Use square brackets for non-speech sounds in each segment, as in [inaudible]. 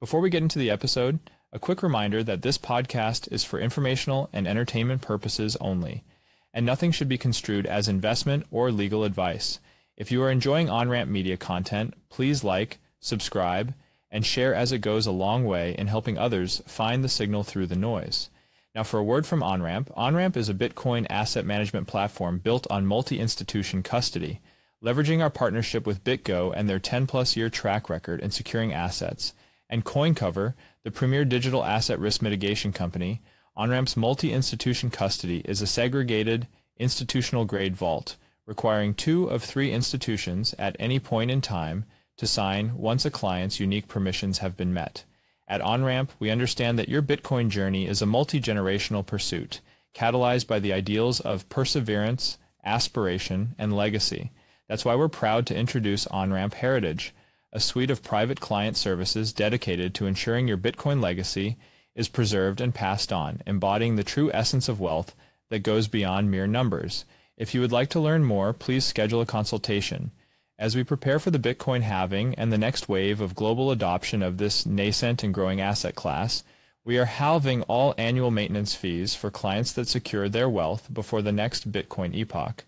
Before we get into the episode, a quick reminder that this podcast is for informational and entertainment purposes only, and nothing should be construed as investment or legal advice. If you are enjoying OnRamp media content, please like, subscribe, and share as it goes a long way in helping others find the signal through the noise. Now, for a word from OnRamp, OnRamp is a Bitcoin asset management platform built on multi institution custody, leveraging our partnership with BitGo and their 10 plus year track record in securing assets, and CoinCover, the premier digital asset risk mitigation company. OnRamp's multi institution custody is a segregated, institutional grade vault, requiring two of three institutions at any point in time to sign once a client's unique permissions have been met. At OnRamp, we understand that your Bitcoin journey is a multi generational pursuit, catalyzed by the ideals of perseverance, aspiration, and legacy. That's why we're proud to introduce OnRamp Heritage, a suite of private client services dedicated to ensuring your Bitcoin legacy is preserved and passed on, embodying the true essence of wealth that goes beyond mere numbers. If you would like to learn more, please schedule a consultation. As we prepare for the Bitcoin halving and the next wave of global adoption of this nascent and growing asset class, we are halving all annual maintenance fees for clients that secure their wealth before the next Bitcoin epoch.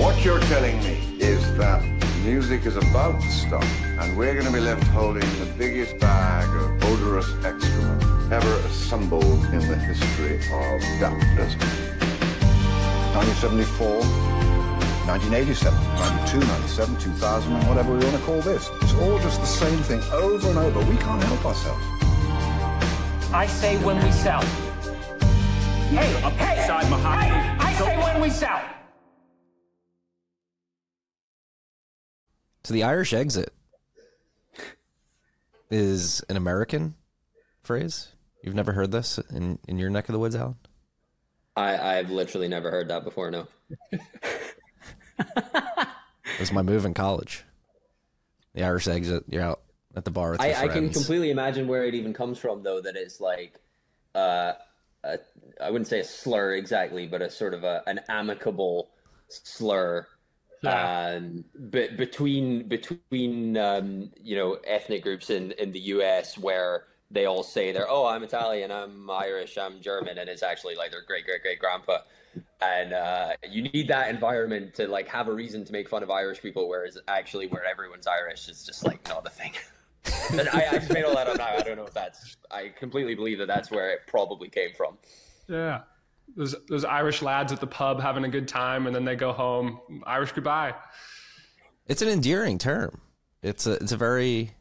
What you're telling me is that music is about to stop, and we're going to be left holding the biggest bag of odorous excrement ever assembled in the history of capitalism. 1974. 1987, 92, 97, 2000, and whatever we want to call this. It's all just the same thing over and over. We can't help ourselves. I say when we sell. Hey, Up hey, beside Mahogany. hey, I say when we sell. So the Irish exit is an American phrase. You've never heard this in, in your neck of the woods, Allen? I, I've literally never heard that before. No. [laughs] It was my move in college. The Irish exit, you're out at the bar I, I can completely imagine where it even comes from, though. That it's like, uh, a, I wouldn't say a slur exactly, but a sort of a, an amicable slur. Um, but between between um, you know ethnic groups in in the U.S. where they all say they're oh I'm Italian, I'm Irish, I'm German, and it's actually like their great great great grandpa. And uh, you need that environment to like have a reason to make fun of Irish people, whereas actually where everyone's Irish is just like not a thing. [laughs] And I, I just made all that up now. I don't know if that's. I completely believe that that's where it probably came from. Yeah. Those, those Irish lads at the pub having a good time and then they go home. Irish goodbye. It's an endearing term. It's a it's a very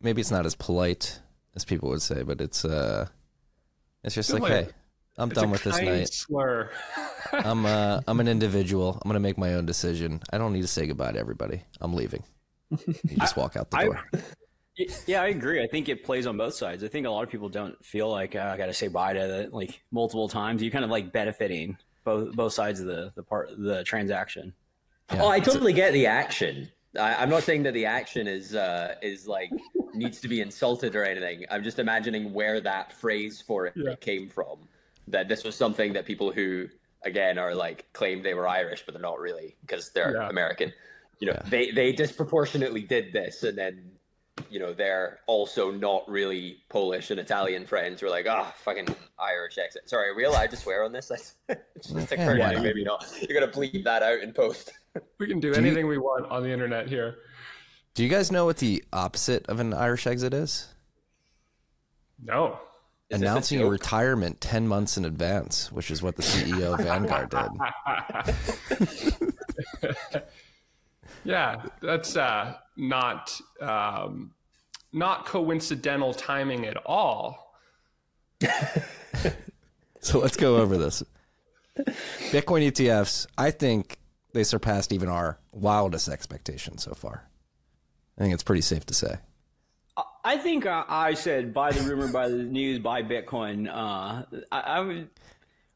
maybe it's not as polite as people would say, but it's uh it's just like, way. hey, I'm done with this night. slur. [laughs] I'm uh [laughs] I'm an individual. I'm gonna make my own decision. I don't need to say goodbye to everybody. I'm leaving. You just walk out the door. Y- Yeah, I agree. I think it plays on both sides. I think a lot of people don't feel like uh, I got to say bye to the, like multiple times. You kind of like benefiting both both sides of the the part the transaction. Yeah, oh, I it's a- totally get the action. I, I'm not saying that the action is uh, is like needs to be insulted or anything. I'm just imagining where that phrase for it Yeah. came from. That this was something that people who again are like claim they were Irish, but they're not really because they're Yeah. American. You know, Yeah. they they disproportionately did this, and then you know they're also not really Polish and Italian friends. We're like, ah, fucking Irish exit. Sorry, are we allowed to swear on this? [laughs] it's just occurred why to me. Maybe not. You're gonna bleep that out in post. We can do Do you- anything we want on the internet here. Do you guys know what the opposite of an Irish exit is? No. Is Announcing a retirement 10 months in advance, which is what the CEO of Vanguard did. [laughs] [laughs] Yeah, that's uh, not um, not coincidental timing at all. [laughs] So let's go over this. Bitcoin ETFs, I think they surpassed even our wildest expectations so far. I think it's pretty safe to say. I think I, I said buy the rumor, buy the news, buy Bitcoin. Uh, I, I would,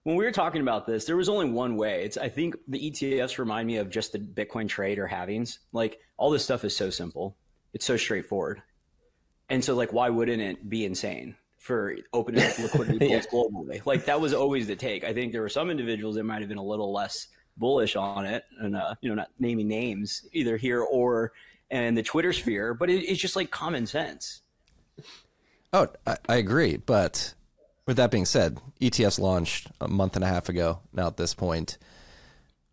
when we were talking about this, there was only one way. It's I think the ETFs remind me of just the Bitcoin trade or halvings. Like all this stuff is so simple, it's so straightforward, and so like why wouldn't it be insane for opening up liquidity [laughs] pools globally? Like that was always the take. I think there were some individuals that might have been a little less bullish on it, and uh, you know not naming names either here or in the Twitter sphere, but it, it's just like common sense. Oh, I, I agree. But with that being said, ETFs launched a month and a half ago. Now at this point,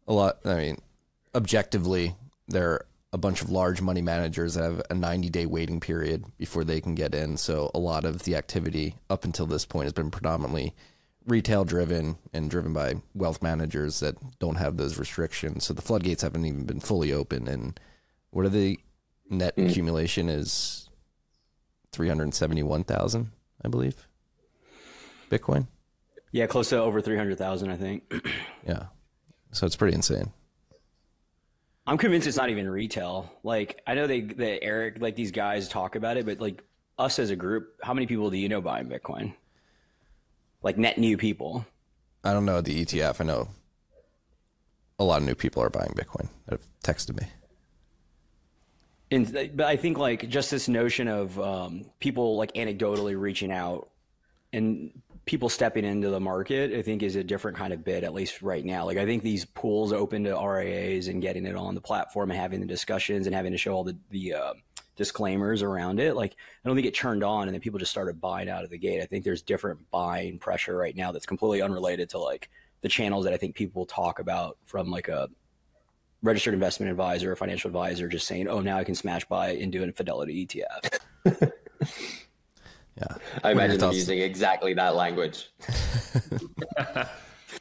a lot. I mean, objectively, there are a bunch of large money managers that have a 90 day waiting period before they can get in. So a lot of the activity up until this point has been predominantly retail driven and driven by wealth managers that don't have those restrictions. So the floodgates haven't even been fully open. And what are the net hmm. accumulation is 371,000, I believe. Bitcoin. Yeah, close to over three hundred thousand, I think. [clears throat] Yeah. So it's pretty insane. I'm convinced it's not even retail. Like I know they, that Eric, like these guys talk about it, but like us as a group, how many people do you know buying Bitcoin? Like net new people. I don't know the ETF. I know a lot of new people are buying Bitcoin that have texted me. And but I think like just this notion of um, people like anecdotally reaching out and people stepping into the market, I think is a different kind of bid, at least right now. Like I think these pools open to RIAs and getting it on the platform and having the discussions and having to show all the the uh, disclaimers around it. Like I don't think it turned on and then people just started buying out of the gate. I think there's different buying pressure right now that's completely unrelated to like the channels that I think people talk about from like a registered investment advisor or financial advisor just saying, "Oh, now I can smash buy into a Fidelity ETF." [laughs] Yeah. I What imagine them thoughts using exactly that language. [laughs]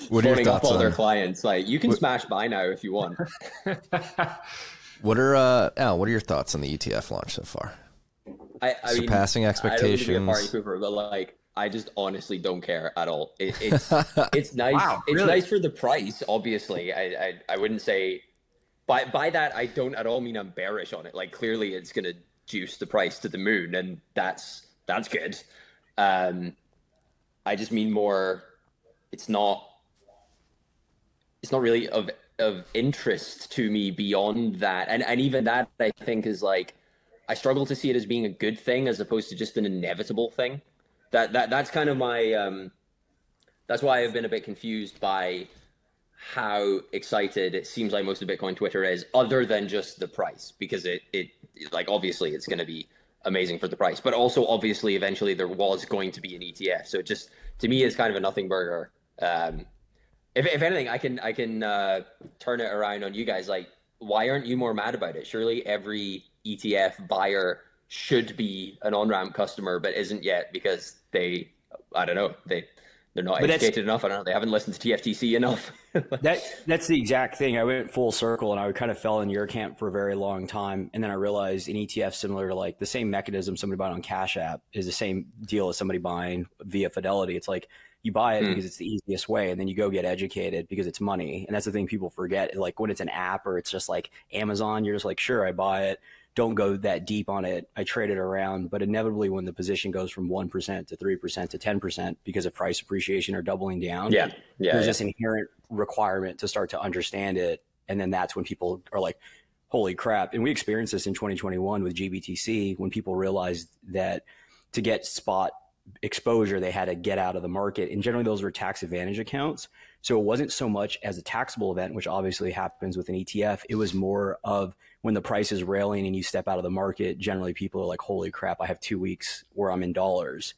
What are your Phoning up thoughts all their clients like, you can smash buy now if you want. [laughs] what are uh Al, what are your thoughts on the ETF launch so far? I, I mean, Surpassing I don't be a expectations. party pooper, but like, I just honestly don't care at all. It, [laughs] it's it's nice. Wow, it's really? nice for the price. Obviously, I, I I wouldn't say by by that I don't at all mean I'm bearish on it. Like clearly, it's gonna juice the price to the moon, and that's that's good. Um, I just mean more. It's not. It's not really of of interest to me beyond that, and and even that I think is like. I struggle to see it as being a good thing as opposed to just an inevitable thing. That that that's kind of my um, that's why I've been a bit confused by how excited it seems like most of Bitcoin Twitter is, other than just the price, because it it like obviously it's going to be amazing for the price, but also obviously eventually there was going to be an ETF, so it just to me is kind of a nothing burger. Um, if if anything, I can I can uh, turn it around on you guys. Like, why aren't you more mad about it? Surely every ETF buyer should be an on ramp customer, but isn't yet because they I don't know they they're not But educated enough. I don't know they haven't listened to TFTC enough. [laughs] that that's the exact thing. I went full circle and I kind of fell in your camp for a very long time, and then I realized an ETF similar to like the same mechanism somebody buying on Cash App is the same deal as somebody buying via Fidelity. It's like you buy it Hmm. because it's the easiest way, and then you go get educated because it's money, and that's the thing people forget. Like when it's an app or it's just like Amazon, you're just like, sure, I buy it. Don't go that deep on it. I trade it around, but inevitably, when the position goes from one percent to three percent to ten percent because of price appreciation or doubling down, yeah, yeah, there's yeah. this inherent requirement to start to understand it. And then that's when people are like holy crap. And we experienced this in 2021 with gbtc when people realized that to get spot exposure they had to get out of the market. And generally those were tax advantage accounts. So it wasn't so much as a taxable event which obviously happens with an etf it was more of when the price is railing and you step out of the market generally people are like holy crap i have two weeks where i'm in dollars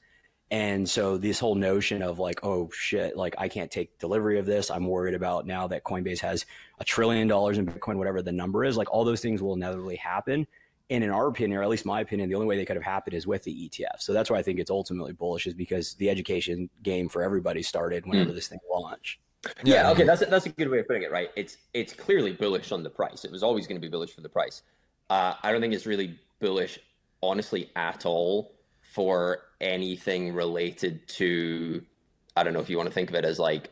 and so this whole notion of like, oh shit, like I can't take delivery of this. I'm worried about now that Coinbase has a trillion dollars in Bitcoin, whatever the number is. Like all those things will inevitably happen. And in our opinion, or at least my opinion, the only way they could have happened is with the ETF. So that's why I think it's ultimately bullish, is because the education game for everybody started whenever hmm. this thing launched. Yeah, okay, that's a, that's a good way of putting it, right? It's it's clearly bullish on the price. It was always going to be bullish for the price. Uh, I don't think it's really bullish, honestly, at all for anything related to. I don't know if you want to think of it as like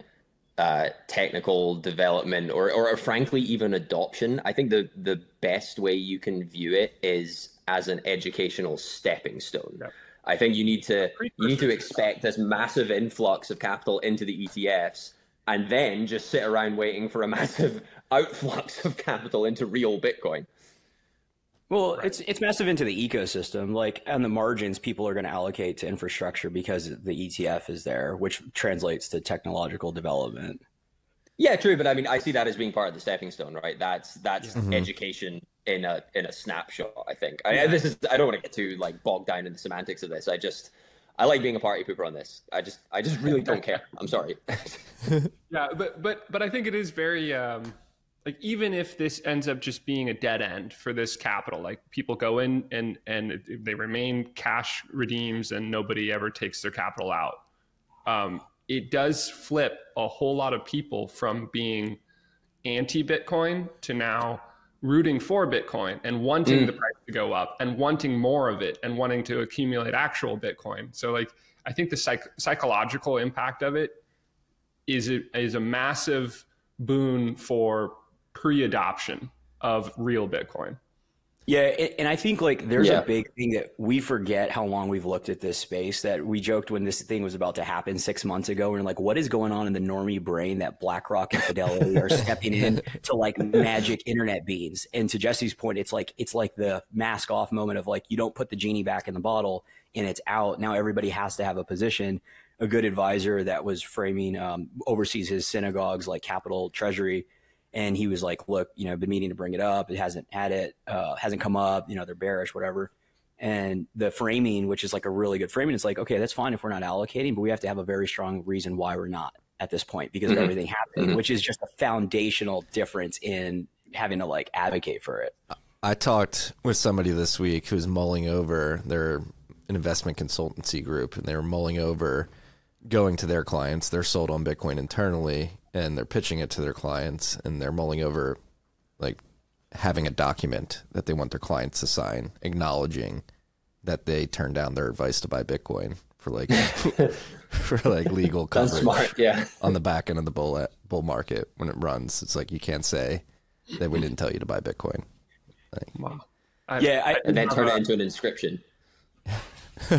uh, technical development or, or frankly even adoption. I think the the best way you can view it is as an educational stepping stone. I think you need to you need to expect this massive influx of capital into the ETFs and then just sit around waiting for a [laughs] massive outflux of capital into real Bitcoin. Well, it's it's massive into the ecosystem. Like on the margins, people are going to allocate to infrastructure because the ETF is there, which translates to technological development. Yeah, true, but I mean, I see that as being part of the stepping stone, right? That's that's mm-hmm. education in a in a snapshot. I think. I, this is. I don't want to get too like bogged down in the semantics of this. I just. I like being a party pooper on this. I just. I just really don't care. I'm sorry. [laughs] yeah, but but but I think it is very. Um, like even if this ends up just being a dead end for this capital like people go in and and they remain cash redeems and nobody ever takes their capital out um, it does flip a whole lot of people from being anti bitcoin to now rooting for bitcoin and wanting mm. the price to go up and wanting more of it and wanting to accumulate actual bitcoin so like i think the psych- psychological impact of it is a, is a massive boon for pre-adoption of real Bitcoin. Yeah, and I think like there's yeah. a big thing that we forget how long we've looked at this space. That we joked when this thing was about to happen six months ago. We're like, what is going on in the normie brain that BlackRock and Fidelity are [laughs] stepping in to like magic internet beans? And to Jesse's point, it's like it's like the mask off moment of like you don't put the genie back in the bottle and it's out. Now everybody has to have a position. A good advisor that was framing um, oversees his synagogues like Capital Treasury and he was like, "Look, you know, I've been meaning to bring it up. It hasn't had it, uh, hasn't come up. You know, they're bearish, whatever." And the framing, which is like a really good framing, it's like, okay, that's fine if we're not allocating, but we have to have a very strong reason why we're not at this point because mm-hmm. of everything happening, mm-hmm. which is just a foundational difference in having to like advocate for it. I talked with somebody this week who's mulling over their an investment consultancy group, and they were mulling over going to their clients. They're sold on Bitcoin internally, and they're pitching it to their clients and they're mulling over like having a document that they want their clients to sign acknowledging that they turned down their advice to buy bitcoin for like [laughs] for like legal coverage smart, yeah. on the back end of the bull bull market when it runs it's like you can't say that we didn't tell you to buy bitcoin like, wow I, yeah I, and then turn it into an inscription [laughs]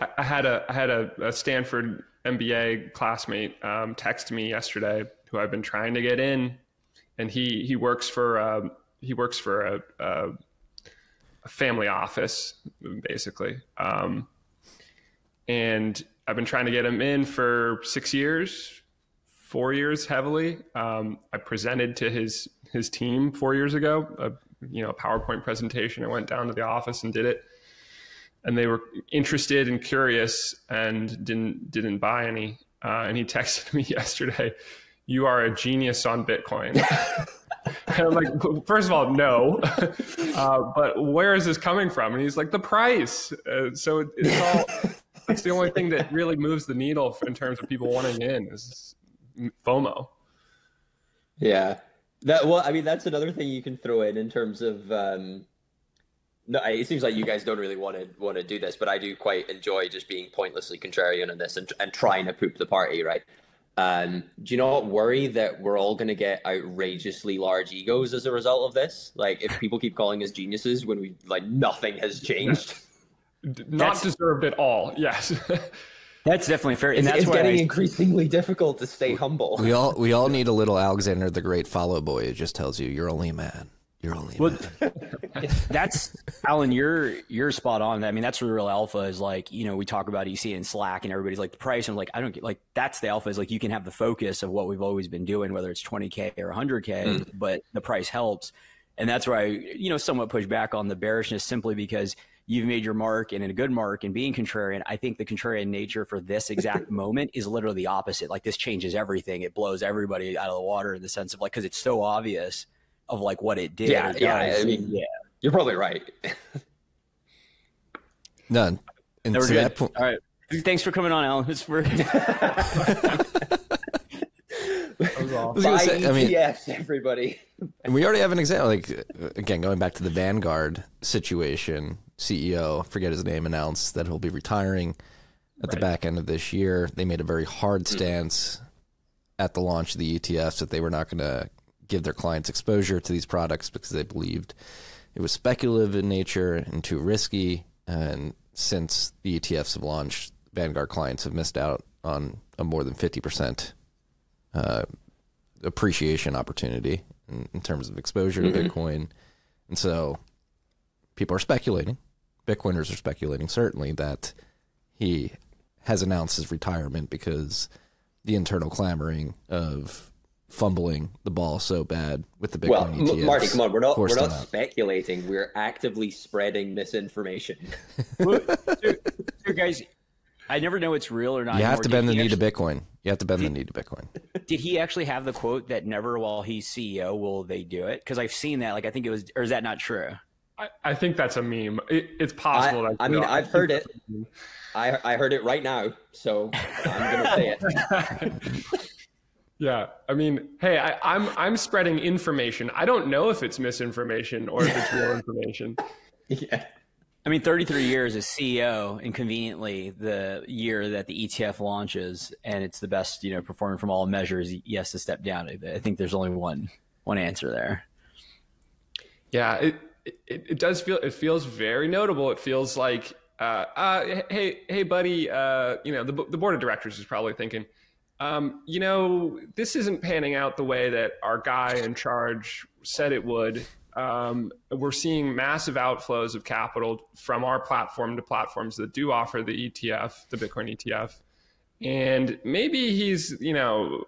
I, I had a I had a, a Stanford MBA classmate um, texted me yesterday who I've been trying to get in, and he he works for uh, he works for a, a, a family office basically, um, and I've been trying to get him in for six years, four years heavily. Um, I presented to his his team four years ago, a you know PowerPoint presentation. I went down to the office and did it and they were interested and curious and didn't didn't buy any. Uh, and he [laughs] texted me yesterday, "You are a genius on Bitcoin." [laughs] and I'm like, first of all, no, [laughs] uh, but where is this coming from? And he's like, the price. Uh, so it's all. it's the only thing that really moves the needle in terms of people wanting in is FOMO. Yeah, that well, I mean, that's another thing you can throw in in terms of. Um, no, it seems like you guys don't really want to want to do this, but I do quite enjoy just being pointlessly contrarian on this and, and trying to poop the party, right? Um, do you not worry that we're all going to get outrageously large egos as a result of this? Like, if people keep calling us geniuses when we like nothing has changed, not that's, deserved at all. [laughs] Yes, that's definitely fair. And it's, that's it's getting I, increasingly difficult to stay humble. We all we all need a little Alexander the Great follow boy. who just tells you you're only a man. You're only well, [laughs] that's Allen. You're you're spot on. I mean, that's the real alpha. Is like you know we talk about EC and Slack, and everybody's like the price. And I'm like I don't get like that's the alpha. Is like you can have the focus of what we've always been doing, whether it's 20k or 100k, mm. but the price helps. And that's where I you know somewhat push back on the bearishness simply because you've made your mark and in a good mark and being contrarian. I think the contrarian nature for this exact [laughs] moment is literally the opposite. Like this changes everything. It blows everybody out of the water in the sense of like because it's so obvious of like what it did. Yeah, yeah. I mean, yeah, you're probably right. None. And to that point, all right. Thanks for coming on, Allen. It's for. [laughs] Say, I mean, yes, everybody. [laughs] and we already have an example. Like again, going back to the Vanguard situation, CEO, forget his name, announced that he'll be retiring at right. the back end of this year. They made a very hard mm. stance mm. at the launch of the ETFs that they were not going to give their clients exposure to these products because they believed it was speculative in nature and too risky. And since the ETFs have launched, Vanguard clients have missed out on a more than 50% uh, appreciation opportunity in, in, terms of exposure to mm-hmm. Bitcoin. And so people are speculating, Bitcoiners are speculating, certainly, that he has announced his retirement because the internal clamoring of fumbling the ball so bad with the Bitcoin Well, ETFs. M- Marty, come on, we're not we're not them out. speculating. We're actively spreading misinformation. [laughs] Well, dude, dude, guys, I never know it's real or not. You have anymore. to Did bend the he knee to Bitcoin. You have to bend the knee to Bitcoin. Did he actually have the quote that never while he's CEO will they do it? Because I've seen that. Like, I think it was, or is that not true? I, I think that's a meme. It, it's I, possible. that's I mean, real. I've think heard it. that's a meme. I I heard it right now, so I'm gonna say it. [laughs] Yeah, I mean, hey, I, I'm I'm spreading information. I don't know if it's misinformation or if it's real [laughs] information. Yeah. I mean, 33 years as CEO, and conveniently the year that the ETF launches, and it's the best, you know, performing from all measures. Yes, to step down. I think there's only one one answer there. Yeah, it, it it does feel it feels very notable. It feels like, uh, uh, hey hey buddy, uh, you know the the board of directors is probably thinking, um, you know, this isn't panning out the way that our guy in charge said it would. Um, we're seeing massive outflows of capital from our platform to platforms that do offer the ETF, the Bitcoin ETF, and maybe he's you know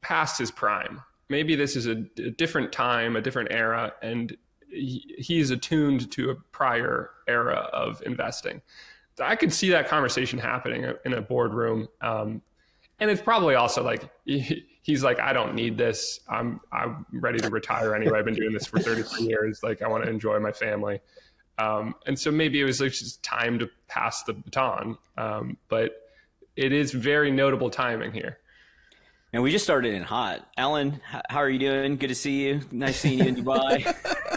past his prime. Maybe this is a, a different time, a different era, and he, he's attuned to a prior era of investing. I could see that conversation happening in a boardroom. Um, and it's probably also like [laughs] he's like, I don't need this. I'm I'm ready to retire anyway. I've been doing this for 33 [laughs] years. Like I want to enjoy my family. Um, and so maybe it was like just time to pass the baton. Um, but it is very notable timing here. And we just started in hot. Allen, how are you doing? Good to see you. Nice seeing you in Dubai. [laughs]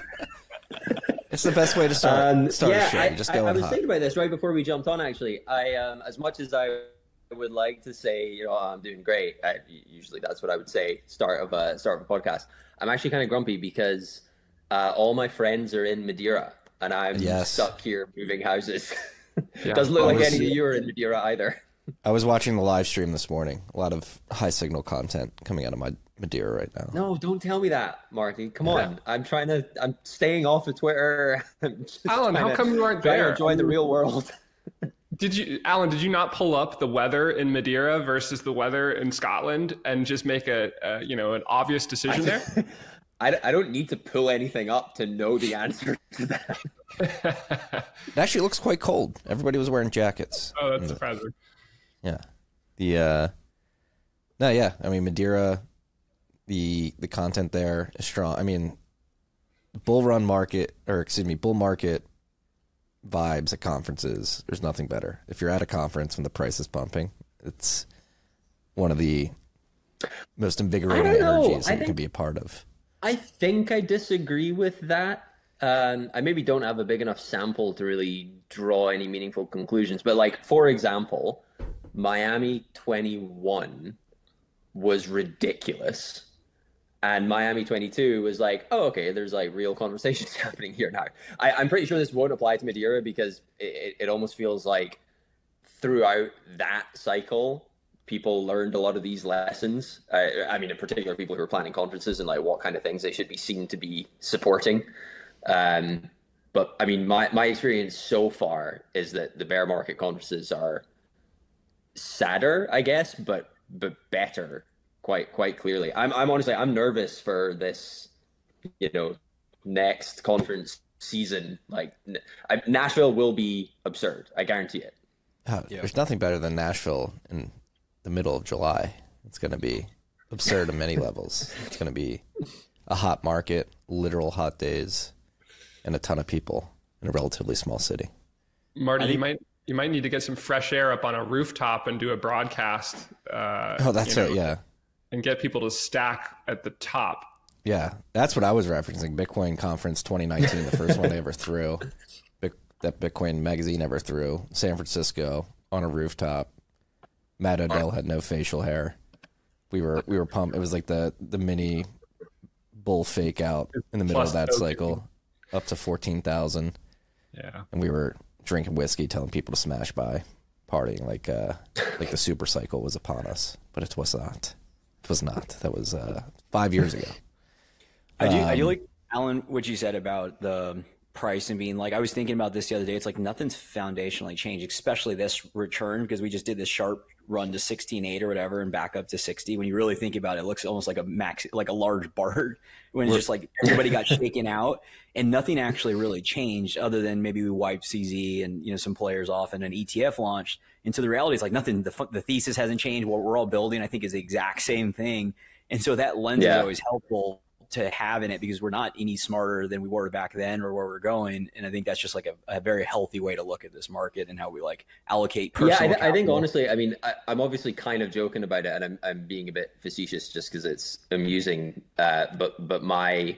It's the best way to start, Um, start yeah, a show. I, just go I in was hot. thinking about this right before we jumped on. Actually, I um, as much as I would like to say, you know, "Oh, I'm doing great. I, usually, that's what I would say. Start of a start of a podcast. I'm actually kind of grumpy because uh, all my friends are in Madeira, and I'm Yes. stuck here moving houses. [laughs] Yeah. Doesn't look I like was- any of you are in Madeira either. [laughs] I was watching the live stream this morning. A lot of high signal content coming out of my Madeira right now. No, don't tell me that, Marty. Come on. I'm trying to. I'm staying off of Twitter. [laughs] I'm Allen, how to- come you aren't there? enjoy the real world. Did you, Allen? Did you not pull up the weather in Madeira versus the weather in Scotland and just make a, a you know an obvious decision there? [laughs] I, I don't need to pull anything up to know the answer to that. [laughs] It actually looks quite cold. Everybody was wearing jackets. oh, that's surprising. Yeah. The uh No, yeah. I mean Madeira the the content there is strong. I mean bull run market or excuse me, bull market vibes at conferences. There's nothing better. If you're at a conference when the price is pumping, it's one of the most invigorating I don't know. energies that you can be a part of. I think I disagree with that. Um, I maybe don't have a big enough sample to really draw any meaningful conclusions. But, like, for example, Miami 21 was ridiculous. And Miami 22 was like, oh, okay, there's like real conversations [laughs] happening here now. I, I'm pretty sure this won't apply to Madeira because it, it, it almost feels like throughout that cycle, people learned a lot of these lessons. I, I mean, in particular, people who are planning conferences and like what kind of things they should be seen to be supporting. Um, but I mean, my, my experience so far is that the bear market conferences are sadder, I guess, but but better, quite quite clearly. I'm I'm honestly I'm nervous for this, you know, next conference season. Like N- I, Nashville will be absurd. I guarantee it. Uh, There's nothing better than Nashville in the middle of July. It's going to be absurd on many levels. [laughs] It's going to be a hot market, literal hot days, and a ton of people in a relatively small city. Marty, you might you might need to get some fresh air up on a rooftop and do a broadcast. Uh, Oh, that's you right. know, Yeah. And get people to stack at the top. Yeah. That's what I was referencing. Bitcoin Conference 2019, the first one they ever threw. That Bitcoin magazine ever threw. San Francisco on a rooftop. Matt Odell had no facial hair. We were we were pumped. It was like the the mini bull fake out in the middle of that cycle, up to fourteen thousand, Yeah. and we were drinking whiskey, telling people to smash by, partying like uh like the super cycle was upon us. But it was not. Was not. That was uh five years ago. [laughs] I do. I do Um, like Allen what you said about the price and being like, I was thinking about this the other day. It's like nothing's foundationally changed, especially this return because we just did this sharp run to 16.8 or whatever and back up to 60. When you really think about it, it looks almost like a max, like a large [laughs] BART when it's just like everybody got [laughs] shaken out and nothing actually really changed other than maybe we wiped CZ and, you know, some players off and an ETF launched. And so the reality is like nothing, the, the thesis hasn't changed. What we're all building, I think, is the exact same thing. And so that lens yeah. is always helpful to have in it because we're not any smarter than we were back then or where we're going. And I think that's just like a, a very healthy way to look at this market and how we like allocate. yeah, I, th- I, think honestly, I mean, I, am obviously kind of joking about it, and I'm I'm being a bit facetious just because it's amusing. Uh, but but my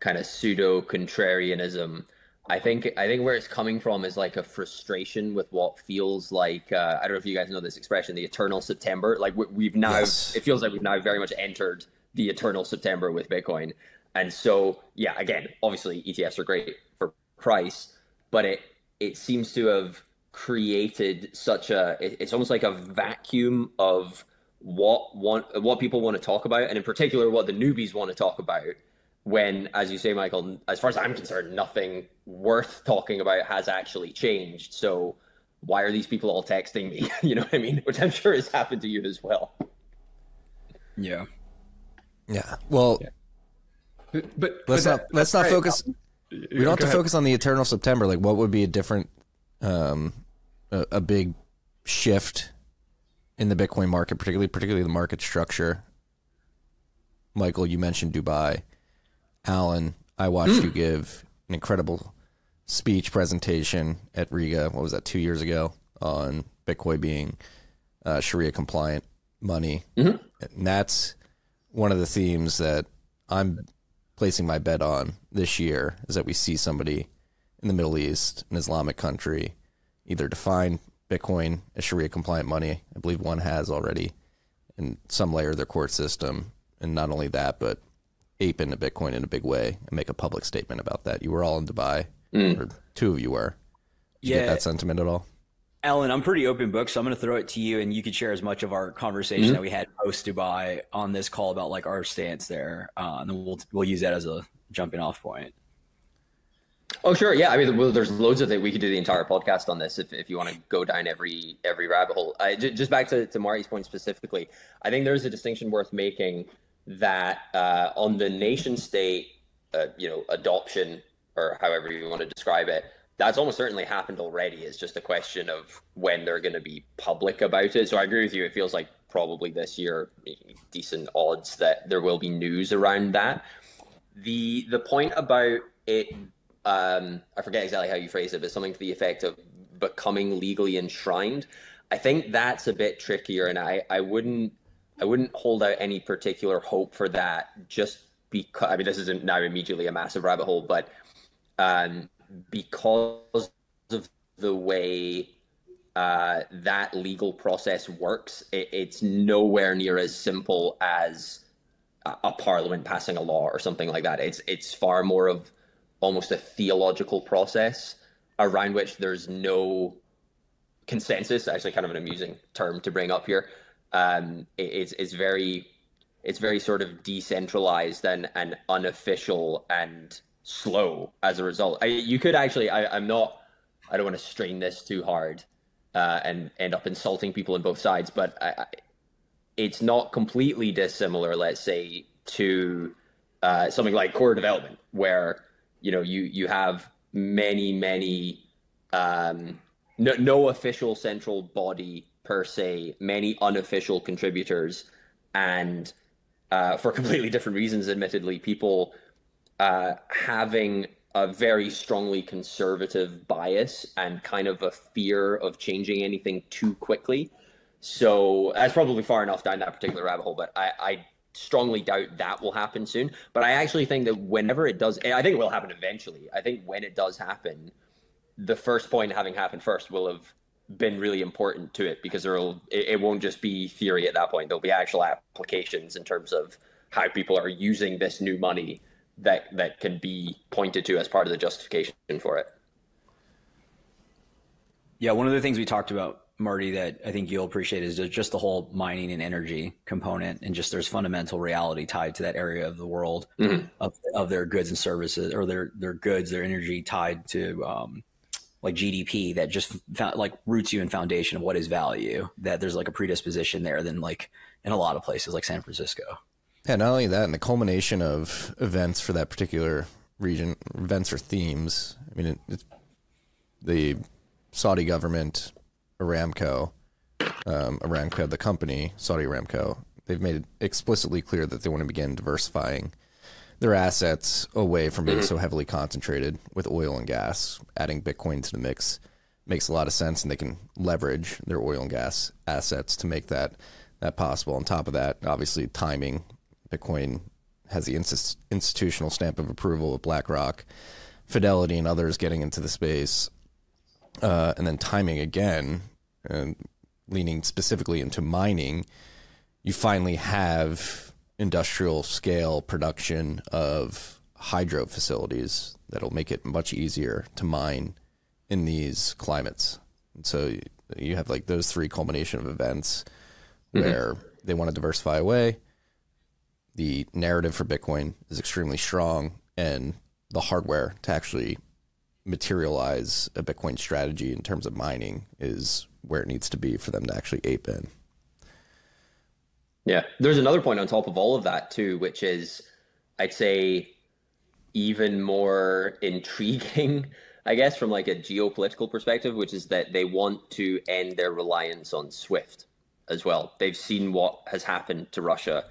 kind of pseudo contrarianism. I think I think where it's coming from is like a frustration with what feels like uh, I don't know if you guys know this expression, the eternal September. Like we, have now, yes. it feels like we've now very much entered the eternal September with Bitcoin. And so, yeah, again, obviously ETFs are great for price, but it it seems to have created such a it's almost like a vacuum of what want what people want to talk about, and in particular, what the newbies want to talk about. When, as you say, Michael, as far as I'm concerned, nothing worth talking about has actually changed. So, why are these people all texting me? [laughs] you know what I mean? Which I'm sure has happened to you as well. Yeah. Yeah. Well, yeah. But, but, let's but not that, let's not right. focus. We don't have to ahead. focus on the eternal September. Like, what would be a different, um, a, a big shift in the Bitcoin market, particularly particularly the market structure. Michael, you mentioned Dubai. Allen, I watched mm. you give an incredible speech presentation at Riga. What was that? Two years ago on Bitcoin being uh, Sharia compliant money, mm-hmm. and that's one of the themes that I'm placing my bet on this year is that we see somebody in the Middle East, an Islamic country, either define Bitcoin as Sharia compliant money. I believe one has already in some layer of their court system. And not only that, but ape into Bitcoin in a big way and make a public statement about that. You were all in Dubai, mm. or two of you were. Did you get that sentiment at all? Allen, I'm pretty open book, so I'm going to throw it to you, and you could share as much of our conversation mm-hmm. that we had post Dubai on this call about like our stance there, uh, and then we'll we'll use that as a jumping off point. Oh sure, yeah. I mean, well, there's loads of it. We could do the entire podcast on this if, if you want to go down every every rabbit hole. I, just back to to Marty's point specifically, I think there's a distinction worth making that uh, on the nation state, uh, you know, adoption or however you want to describe it that's almost certainly happened already. It's just a question of when they're going to be public about it. So I agree with you. It feels like probably this year, decent odds that there will be news around that. The the point about it, um, I forget exactly how you phrase it, but something to the effect of becoming legally enshrined. I think that's a bit trickier, and I, I wouldn't I wouldn't hold out any particular hope for that. Just because I mean, this isn't now immediately a massive rabbit hole, but um, because of the way uh, that legal process works, it, it's nowhere near as simple as a, a, parliament passing a law or something like that. It's it's far more of almost a theological process around which there's no consensus. Actually, kind of an amusing term to bring up here. Um, it, it's it's very it's very sort of decentralized and and unofficial and slow as a result. I, you could actually, I, am not, I don't want to strain this too hard uh, and end up insulting people on both sides, but I, I, it's not completely dissimilar, let's say, to uh, something like core development, where you know you you have many many um, no, no official central body per se, many unofficial contributors, and uh, for completely different reasons, admittedly, people uh, having a very strongly conservative bias and kind of a fear of changing anything too quickly. So that's probably far enough down that particular rabbit hole, but I, I strongly doubt that will happen soon. But I actually think that whenever it does, I think it will happen eventually. I think when it does happen, the first point having happened first will have been really important to it because there'll it, it won't just be theory at that point. There'll be actual applications in terms of how people are using this new money that that can be pointed to as part of the justification for it. Yeah, one of the things we talked about Marty, that I think you'll appreciate is just the whole mining and energy component, and just there's fundamental reality tied to that area of the world mm-hmm. of, of their goods and services, or their their goods, their energy tied to um, like GDP that just found, like roots you in foundation of what is value. That there's like a predisposition there than like in a lot of places like San Francisco. Yeah, not only that, and the culmination of events for that particular region, events or themes. I mean, it, it's the Saudi government Aramco, um, Aramco, the company, Saudi Aramco, they've made it explicitly clear that they want to begin diversifying their assets away from being so heavily concentrated with oil and gas. Adding Bitcoin to the mix makes a lot of sense, and they can leverage their oil and gas assets to make that that possible. On top of that, obviously, timing. Bitcoin has the institutional stamp of approval of BlackRock, Fidelity, and others getting into the space uh, and then timing again, and leaning specifically into mining, you finally have industrial scale production of hydro facilities that'll make it much easier to mine in these climates. And so you have like those three culmination of events mm-hmm. where they want to diversify away. The narrative for Bitcoin is extremely strong, and the hardware to actually materialize a Bitcoin strategy in terms of mining is where it needs to be for them to actually ape in. Yeah, there's another point on top of all of that too, which is I'd say even more [laughs] intriguing, I guess, from like a geopolitical perspective, which is that they want to end their reliance on SWIFT as well. They've seen what has happened to Russia.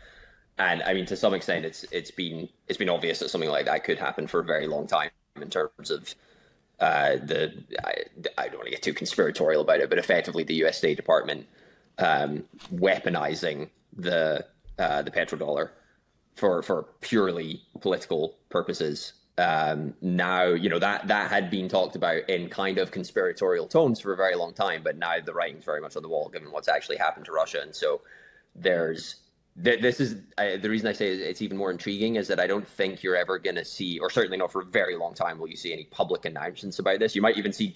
And I mean, to some extent, it's it's been it's been obvious that something like that could happen for a very long time in terms of uh, the I, I, don't want to get too conspiratorial about it, but effectively the U.S. State Department um, weaponizing the uh, the petrodollar for for purely political purposes. Um, now, you know that that had been talked about in kind of conspiratorial tones for a very long time, but now the writing's very much on the wall, given what's actually happened to Russia, and so there's this is uh, the reason I say it's even more intriguing is that I don't think you're ever going to see, or certainly not for a very long time, will you see any public announcements about this. You might even see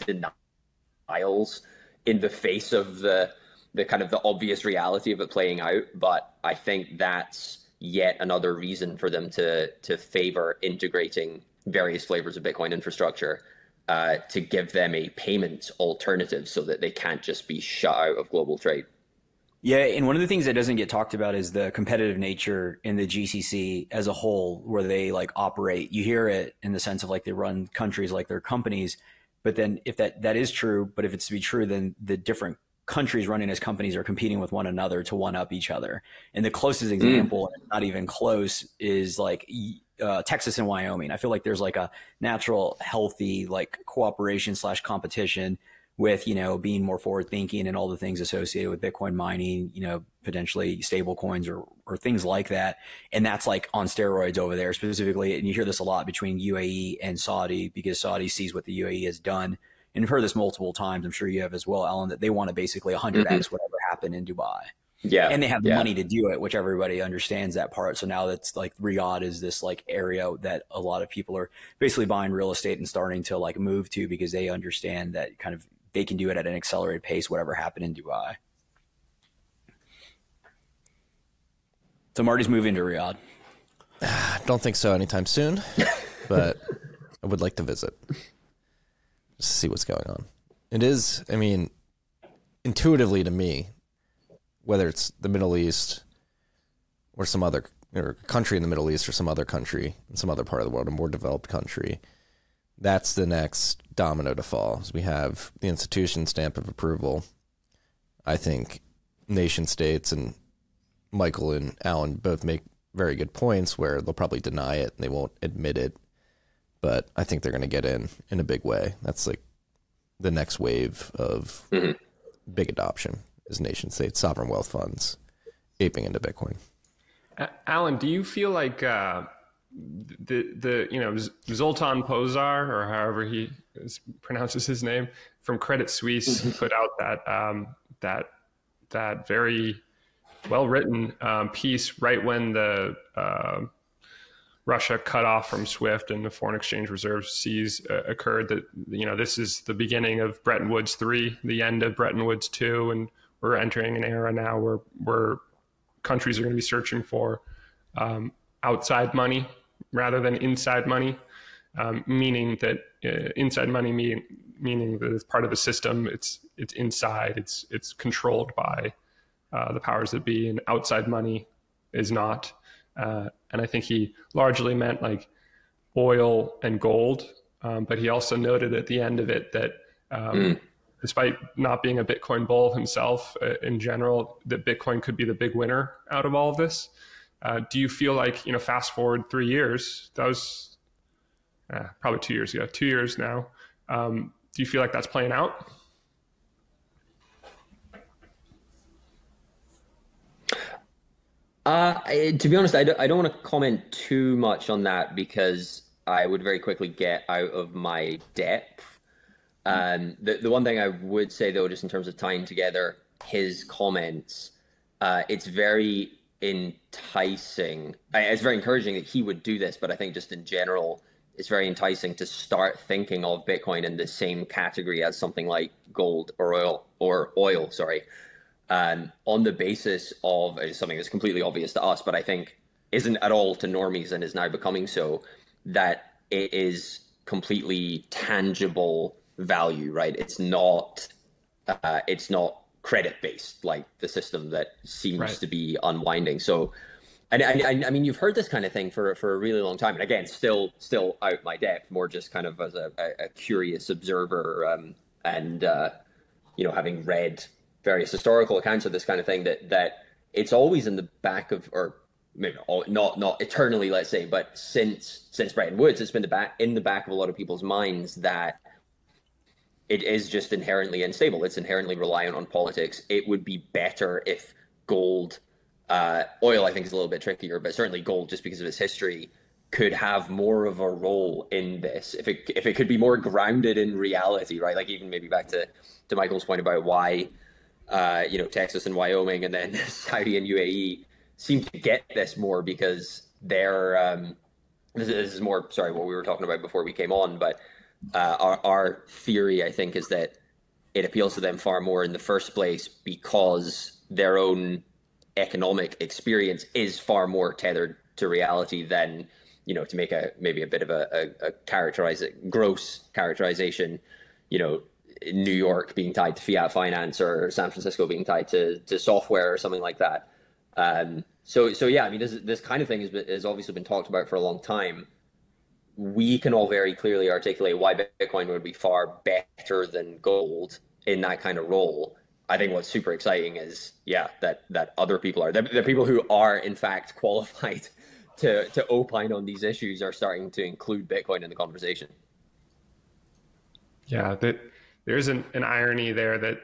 denials in the face of the the kind of the obvious reality of it playing out. But I think that's yet another reason for them to to favor integrating various flavors of Bitcoin infrastructure uh, to give them a payment alternative, so that they can't just be shut out of global trade. Yeah, and one of the things that doesn't get talked about is the competitive nature in the GCC as a whole, where they like operate. You hear it in the sense of like they run countries like their companies, but then if that that is true, but if it's to be true, then the different countries running as companies are competing with one another to one up each other. And the closest mm. example, mm. not even close, is like uh, Texas and Wyoming. I feel like there's like a natural, healthy like cooperation slash competition with you know being more forward thinking and all the things associated with Bitcoin mining, you know, potentially stable coins or or things like that. And that's like on steroids over there specifically. And you hear this a lot between UAE and Saudi because Saudi sees what the UAE has done. And you've heard this multiple times. I'm sure you have as well, Allen, that they want to basically 100x mm-hmm. whatever happened in Dubai. Yeah. And they have the yeah. money to do it, which everybody understands that part. So now that's like Riyadh is this like area that a lot of people are basically buying real estate and starting to like move to because they understand that kind of they can do it at an accelerated pace, whatever happened in Dubai. So Marty's moving to Riyadh. Ah, don't think so anytime soon, but I would like to visit just see what's going on. It is, I mean, intuitively to me, whether it's the Middle East or some other or country in the Middle East or some other country in some other part of the world, a more developed country, that's the next domino to fall. So we have the institution stamp of approval. I think nation states and Michael and Allen both make very good points where they'll probably deny it and they won't admit it. But I think they're going to get in in a big way. That's like the next wave of mm-hmm. big adoption is nation states, sovereign wealth funds aping into Bitcoin. Allen, do you feel like uh, the the you know Zoltan Pozsar or however he pronounces his name from Credit Suisse mm-hmm. put out that um, that that very well written um, piece right when the uh, Russia cut off from SWIFT and the foreign exchange reserve seize uh, occurred, that you know this is the beginning of Bretton Woods three, the end of Bretton Woods two, and we're entering an era now where where countries are going to be searching for um, outside money rather than inside money, um, meaning that uh, inside money mean, meaning that it's part of the system. It's it's inside. It's it's controlled by uh, the powers that be, and outside money is not. Uh, and I think he largely meant like oil and gold, um, but he also noted at the end of it that. Um, mm. Despite not being a Bitcoin bull himself uh, in general, that Bitcoin could be the big winner out of all of this. Uh, do you feel like you know, fast forward three years, that was uh, probably two years ago, two years now. Um, do you feel like that's playing out? Uh, to be honest, I don't, I don't want to comment too much on that because I would very quickly get out of my depth. Um, the, the one thing I would say, though, just in terms of tying together his comments, uh, it's very enticing. It's very encouraging that he would do this, but I think just in general, it's very enticing to start thinking of Bitcoin in the same category as something like gold or oil or oil. Sorry, um, on the basis of uh, something that's completely obvious to us, but I think isn't at all to normies and is now becoming so that it is completely tangible value. Right? It's not. Uh, it's not credit based like the system that seems right. to be unwinding. So and I, I, mean, you've heard this kind of thing for for a really long time, and again, still still out my depth, more just kind of as a, a, curious observer, um, and uh, you know, having read various historical accounts of this kind of thing, that that it's always in the back of, or maybe not not eternally, let's say, but since since Bretton Woods, it's been the back in the back of a lot of people's minds that it is just inherently unstable. It's inherently reliant on politics. It would be better if gold uh, oil, I think, is a little bit trickier, but certainly gold, just because of its history, could have more of a role in this if it if it could be more grounded in reality, right? Like even maybe back to to Michael's point about why uh, you know Texas and Wyoming and then [laughs] Saudi and UAE seem to get this more because they're um, this, this, is more sorry what we were talking about before we came on, but uh, our our theory I think is that it appeals to them far more in the first place because their own economic experience is far more tethered to reality than you know to make a maybe a bit of a, a, a characterize gross characterization you know new york being tied to fiat finance or san francisco being tied to, to software or something like that. Um, so so yeah i mean this, this kind of thing has, been, has obviously been talked about for a long time we can all very clearly articulate why bitcoin would be far better than gold in that kind of role I think what's super exciting is yeah that that other people are the, the people who are in fact [laughs] qualified to to opine on these issues are starting to include Bitcoin in the conversation. Yeah, that there's an, an irony there that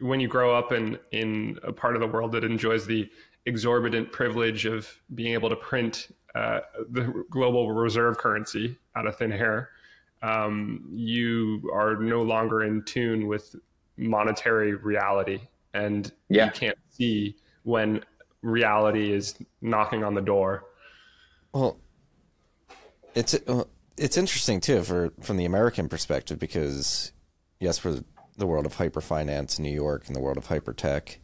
when you grow up in in a part of the world that enjoys the exorbitant privilege of being able to print uh, the global reserve currency out of thin air, um, you are no longer in tune with monetary reality and yeah. you can't see when reality is knocking on the door well it's it's interesting too for from the american perspective because yes for the world of hyperfinance in new york and the world of hypertech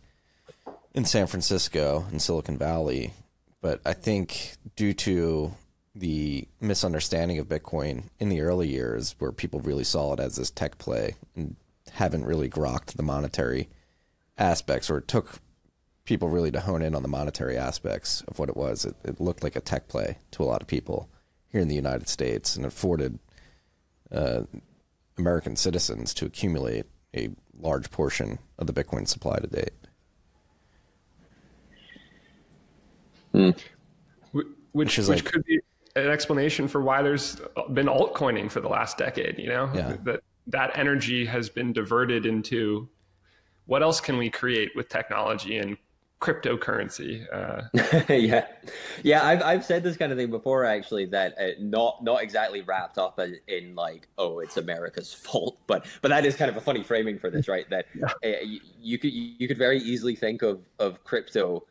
in san francisco and silicon valley but i think due to the misunderstanding of bitcoin in the early years where people really saw it as this tech play and haven't really grokked the monetary aspects, or it took people really to hone in on the monetary aspects of what it was. It, it looked like a tech play to a lot of people here in the United States and afforded uh, American citizens to accumulate a large portion of the Bitcoin supply to date. Mm. Which, which, which like, could be an explanation for why there's been altcoining for the last decade, you know? Yeah. That that energy has been diverted into what else can we create with technology and cryptocurrency uh, [laughs] yeah yeah I've, I've said this kind of thing before actually that uh, not not exactly wrapped up in, in, like oh it's america's [laughs] fault but but that is kind of a funny framing for this right that yeah. uh, you, you, could you could very easily think of of crypto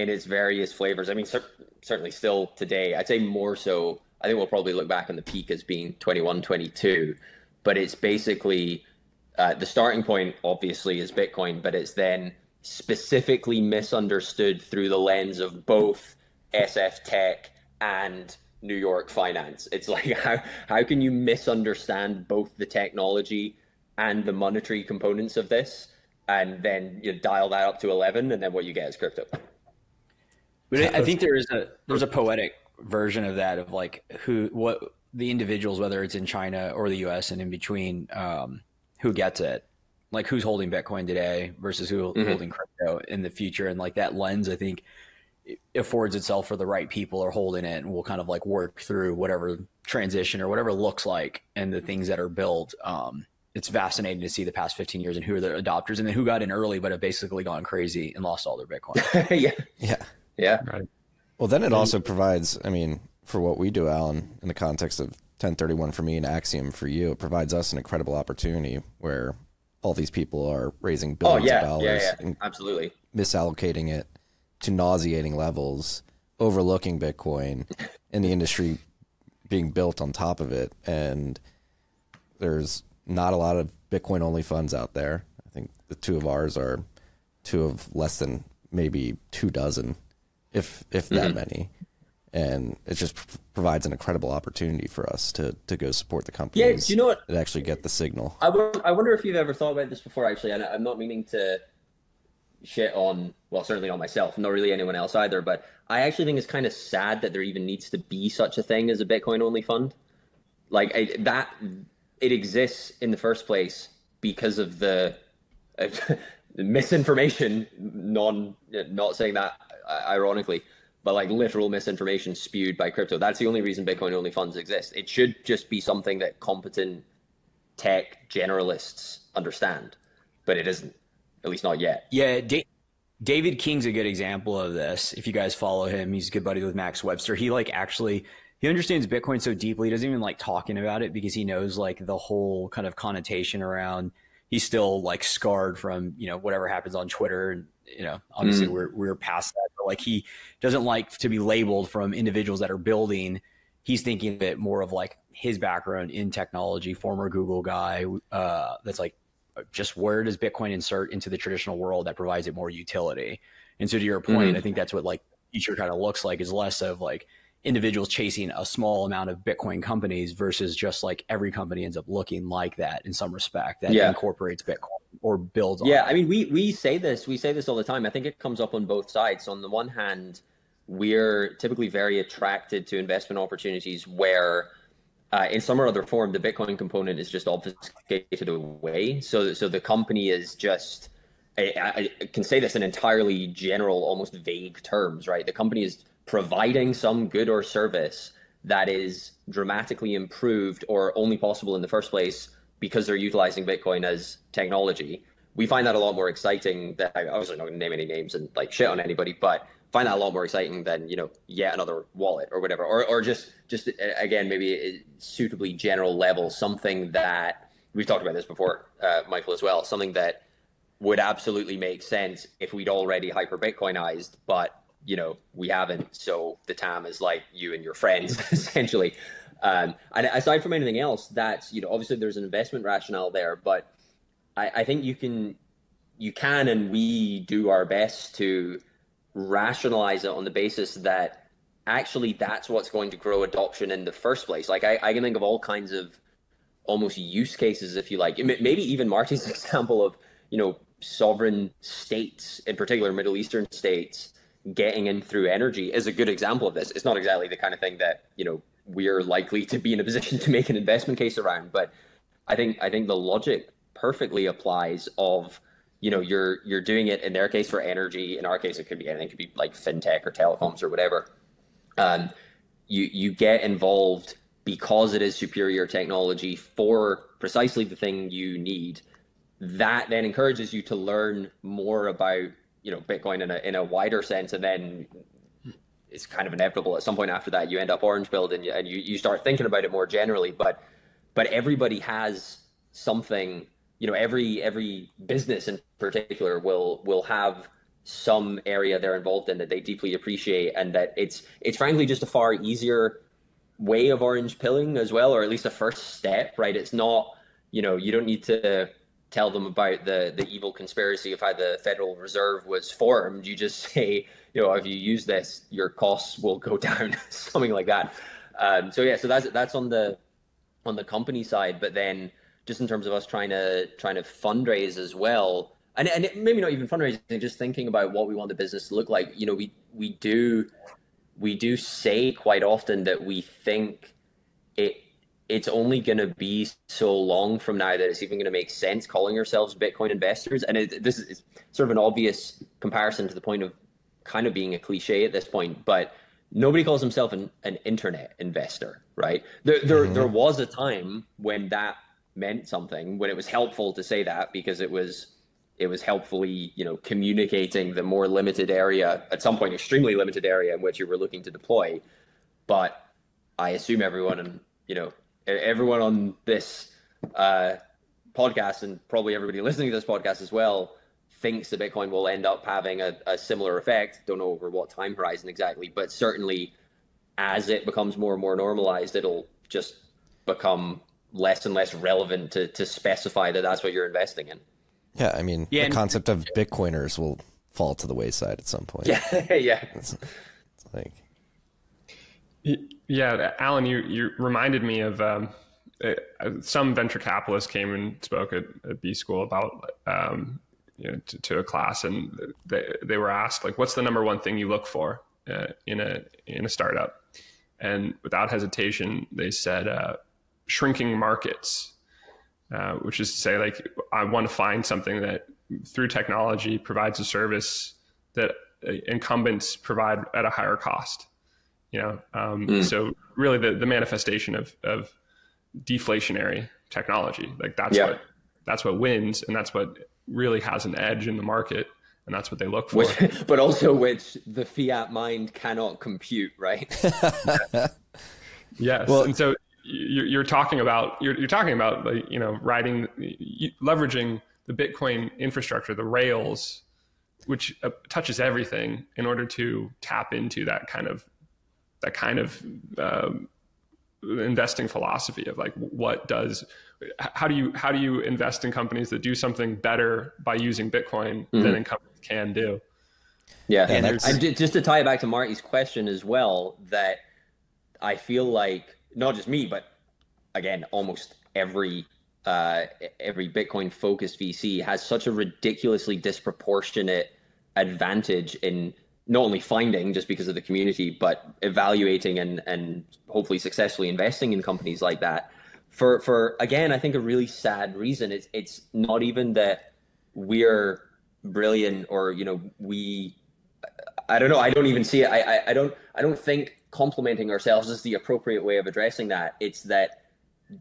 in its various flavors. I mean, cer- certainly still today, I'd say more so. I think we'll probably look back on the peak as being 21, 22, but it's basically uh, the starting point, obviously, is Bitcoin, but it's then specifically misunderstood through the lens of both SF Tech and New York finance. It's like [laughs] how how can you misunderstand both the technology and the monetary components of this, and then you dial that up to eleven, and then what you get is crypto. But I think there is a there's a poetic version of that of like who what the individuals, whether it's in China or the U.S. and in between, um, who gets it, like who's holding Bitcoin today versus who mm-hmm. holding crypto in the future, and like that lens, I think affords itself for the right people are holding it and we'll kind of like work through whatever transition or whatever looks like and the things that are built. Um, it's fascinating to see the past 15 years and who are the adopters and then who got in early but have basically gone crazy and lost all their bitcoin. [laughs] Yeah. Yeah yeah right well then it also provides i mean for what we do Allen in the context of Ten31 for me and axiom for you it provides us an incredible opportunity where all these people are raising oh, billions oh, yeah, of dollars yeah, yeah. absolutely misallocating it to nauseating levels, overlooking Bitcoin [laughs] and the industry being built on top of it. And there's not a lot of Bitcoin only funds out there. I think the two of ours are two of less than maybe two dozen, if if that mm-hmm. many. And it just provides an incredible opportunity for us to to go support the companies. Yeah, you know what? That actually get the signal. I, w- I wonder if you've ever thought about this before. Actually, and I'm not meaning to shit on well certainly on myself not really anyone else either but i actually think it's kind of sad that there even needs to be such a thing as a bitcoin only fund like I, that it exists in the first place because of the, [laughs] uh, misinformation non not saying that ironically but like literal misinformation spewed by crypto that's the only reason bitcoin only funds exist it should just be something that competent tech generalists understand but it isn't at least not yet. Yeah, da- David King's a good example of this. If you guys follow him, he's a good buddy with Max Webster. He like actually he understands Bitcoin so deeply. He doesn't even like talking about it because he knows like the whole kind of connotation around. He's still like scarred from you know whatever happens on Twitter and you know obviously mm. we're we're past that. But like he doesn't like to be labeled from individuals that are building. He's thinking of it more of like his background in technology, former Google guy. Uh, that's like just where does Bitcoin insert into the traditional world that provides it more utility? And so to your point, mm-hmm. I think that's what like future kind of looks like is less of like individuals chasing a small amount of Bitcoin companies versus just like every company ends up looking like that in some respect that yeah. incorporates Bitcoin or builds. Yeah, I mean, we we say this, we say this all the time. I think it comes up on both sides. On the one hand, we're typically very attracted to investment opportunities where uh, in some or other form, the Bitcoin component is just obfuscated away. So, so the company is just, I, I, can say this in entirely general, almost vague terms, right? The company is providing some good or service that is dramatically improved or only possible in the first place because they're utilizing Bitcoin as technology. We find that a lot more exciting. That I obviously not to name any names and like shit on anybody, but find that a lot more exciting than you know yet another wallet or whatever or, or just just again maybe suitably general level something that we've talked about this before uh, michael as well something that would absolutely make sense if we'd already hyper bitcoinized but you know we haven't so the time is like you and your friends [laughs] essentially um, and aside from anything else that's you know obviously there's an investment rationale there but I, I think you can you can and we do our best to rationalize it on the basis that actually that's what's going to grow adoption in the first place. Like I, I can think of all kinds of almost use cases, if you like. Maybe even Marty's [laughs] example of you know sovereign states, in particular Middle Eastern states, getting in through energy is a good example of this. It's not exactly the kind of thing that you know we're likely to be in a position to make an investment case around, but I think I think the logic perfectly applies of you know you're you're doing it in their case for energy. In our case it could be anything. It could be like fintech or telecoms or whatever. Um, you you get involved because it is superior technology for precisely the thing you need. That then encourages you to learn more about you know bitcoin in a in a wider sense and then it's kind of inevitable at some point after that you end up orange pilled and you, and you, you start thinking about it more generally but but everybody has something you know every every business in particular will will have some area they're involved in that they deeply appreciate, and that it's it's frankly just a far easier way of orange pilling as well, or at least a first step, right? It's not you know you don't need to tell them about the the evil conspiracy of how the Federal Reserve was formed. You just [laughs] say, you know, if you use this, your costs will go [laughs] down, something like that. Um, so yeah, so that's that's on the on the company side, but then just in terms of us trying to trying to fundraise as well, and and it, maybe not even fundraising, just thinking about what we want the business to look like. You know, we we do we do say quite often that we think it it's only going to be so long from now that it's even going to make sense calling ourselves Bitcoin investors. And it, this is sort of an obvious comparison to the point of kind of being a cliche at this point, but nobody calls himself an, an internet investor, right? There, there, mm-hmm. there was a time when that meant something, when it was helpful to say that because it was it was helpfully, you know, communicating the more limited area, at some point extremely limited area in which you were looking to deploy. But I assume everyone you know everyone on this uh, podcast and probably everybody [laughs] listening to this podcast as well thinks that Bitcoin will end up having a, a similar effect. Don't know over what time horizon exactly, but certainly as it becomes more and more normalized, it'll just become less and less relevant to, to specify that that's what you're investing in. Yeah, I mean, yeah, the concept of Bitcoiners will fall to the wayside at some point. [laughs] Yeah, yeah. It's, it's like yeah, Allen, you you reminded me of um, uh, some venture capitalists came and spoke at, at B school about um, you know, to, to, a class, and they they were asked like, "What's the number one thing you look for uh, in a in a startup?" And without hesitation, they said uh, shrinking markets, uh, which is to say, like, I want to find something that through technology provides a service that uh, incumbents provide at a higher cost you know um, mm. so really the, the manifestation of, of deflationary technology like that's yeah. what that's what wins and that's what really has an edge in the market and that's what they look for which, [laughs] but also which the fiat mind cannot compute right [laughs] yes well, and so you're, you're talking about you're, you're talking about like you know riding leveraging the bitcoin infrastructure the rails which uh, touches everything in order to tap into that kind of that kind of um, investing philosophy of like what does how do you how do you invest in companies that do something better by using Bitcoin mm-hmm. than companies can do? Yeah, and, and just to tie it back to Marty's question as well, that I feel like not just me, but again, almost every uh, every Bitcoin focused VC has such a ridiculously disproportionate advantage in not only finding just because of the community, but evaluating and and hopefully successfully investing in companies like that. For for again, I think a really sad reason. It's it's not even that we're brilliant or you know we. I don't know. I don't even see it. I, I, I don't I don't think complimenting ourselves is the appropriate way of addressing that. It's that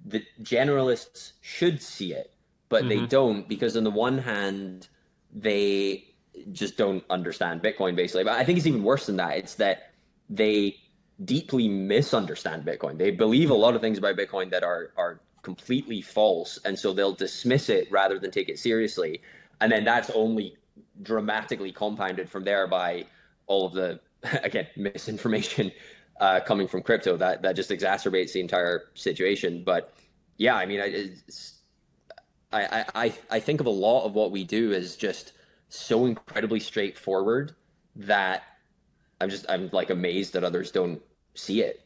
the generalists should see it, but mm-hmm. they don't because on the one hand they just don't understand Bitcoin basically. But I think it's even worse than that. It's that they deeply misunderstand Bitcoin. They believe a lot of things about Bitcoin that are are completely false, and so they'll dismiss it rather than take it seriously. And then that's only dramatically compounded from there by all of the [laughs] again misinformation uh, coming from crypto that that just exacerbates the entire situation. But yeah, I mean, I, I I I think of a lot of what we do as just so incredibly straightforward that I'm just I'm like amazed that others don't see it.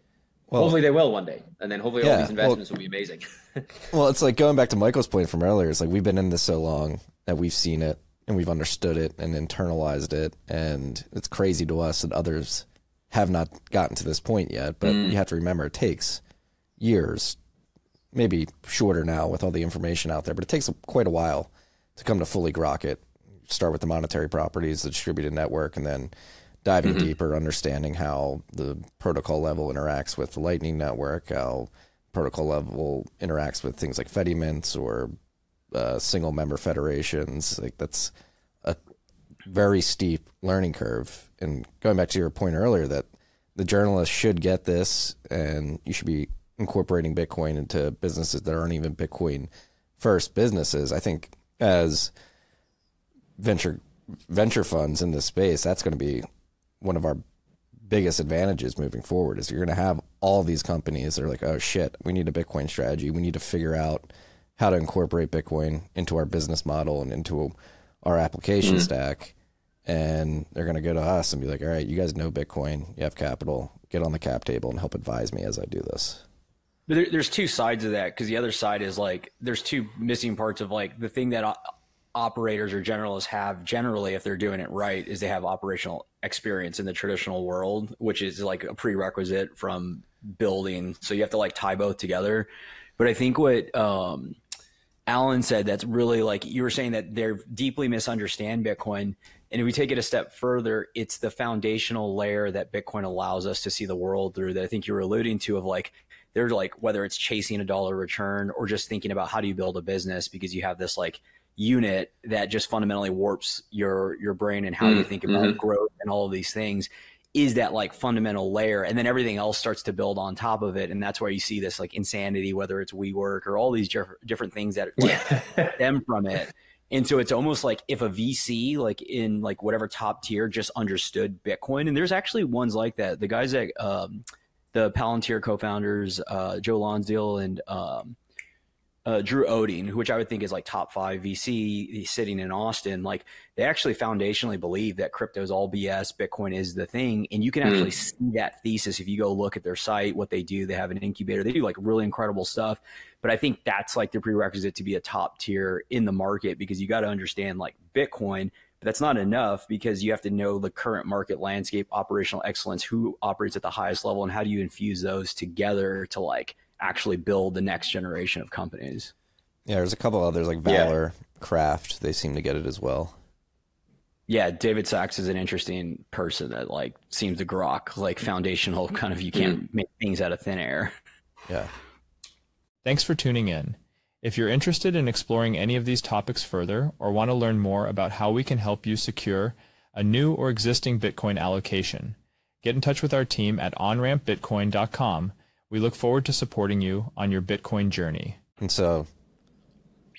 Well, hopefully they will one day, and then hopefully yeah, all these investments well, will be amazing. [laughs] well, it's like going back to Michael's point from earlier. It's like we've been in this so long that we've seen it and we've understood it and internalized it, and it's crazy to us that others have not gotten to this point yet. But mm. you have to remember, it takes years, maybe shorter now with all the information out there, but it takes quite a while to come to fully grok it start with the monetary properties, the distributed network, and then diving mm-hmm. deeper, understanding how the protocol level interacts with the Lightning Network, how protocol level interacts with things like Fedimints or uh, single member federations. Like that's a very steep learning curve. And going back to your point earlier, that the journalists should get this, and you should be incorporating Bitcoin into businesses that aren't even Bitcoin first businesses. I think as venture venture funds in this space, that's going to be one of our biggest advantages moving forward. Is you're going to have all these companies that are like, oh shit, we need a Bitcoin strategy. We need to figure out how to incorporate Bitcoin into our business model and into our application mm-hmm. stack. And they're going to go to us and be like, all right, you guys know Bitcoin, you have capital, get on the cap table and help advise me as I do this. But there, there's two sides of that because the other side is like there's two missing parts of like the thing that operators or generalists have generally if they're doing it right is they have operational experience in the traditional world, which is like a prerequisite from building. So you have to like tie both together. But I think what um, Allen said that's really like you were saying that they're deeply misunderstand Bitcoin. And if we take it a step further, it's the foundational layer that Bitcoin allows us to see the world through that I think you were alluding to of like they're like whether it's chasing a dollar return or just thinking about how do you build a business because you have this like unit that just fundamentally warps your your brain and how mm, you think about mm-hmm. growth and all of these things is that like fundamental layer. And then everything else starts to build on top of it. And that's where you see this like insanity whether it's WeWork or all these different things that like, [laughs] stem from it. And so it's almost like if a VC like in like whatever top tier just understood Bitcoin and there's actually ones like that. The guys that um, the Palantir co-founders, uh, Joe Lonsdale and um, uh, Drew Oading, which I would think is like top five VC sitting in Austin, like they actually foundationally believe that crypto is all BS, Bitcoin is the thing. And you can actually mm. see that thesis if you go look at their site, what they do. They have an incubator, they do like really incredible stuff. But I think that's like the prerequisite to be a top tier in the market because you got to understand like Bitcoin but that's not enough because you have to know the current market landscape, operational excellence, who operates at the highest level, and how do you infuse those together to like actually build the next generation of companies. Yeah, there's a couple others like Valor, yeah. Craft. They seem to get it as well. Yeah, David Sacks is an interesting person that like seems to grok like foundational kind of you can't mm-hmm. make things out of thin air. Yeah. Thanks for tuning in. If you're interested in exploring any of these topics further or want to learn more about how we can help you secure a new or existing Bitcoin allocation, get in touch with our team at onrampbitcoin.com. We look forward to supporting you on your Bitcoin journey. And so,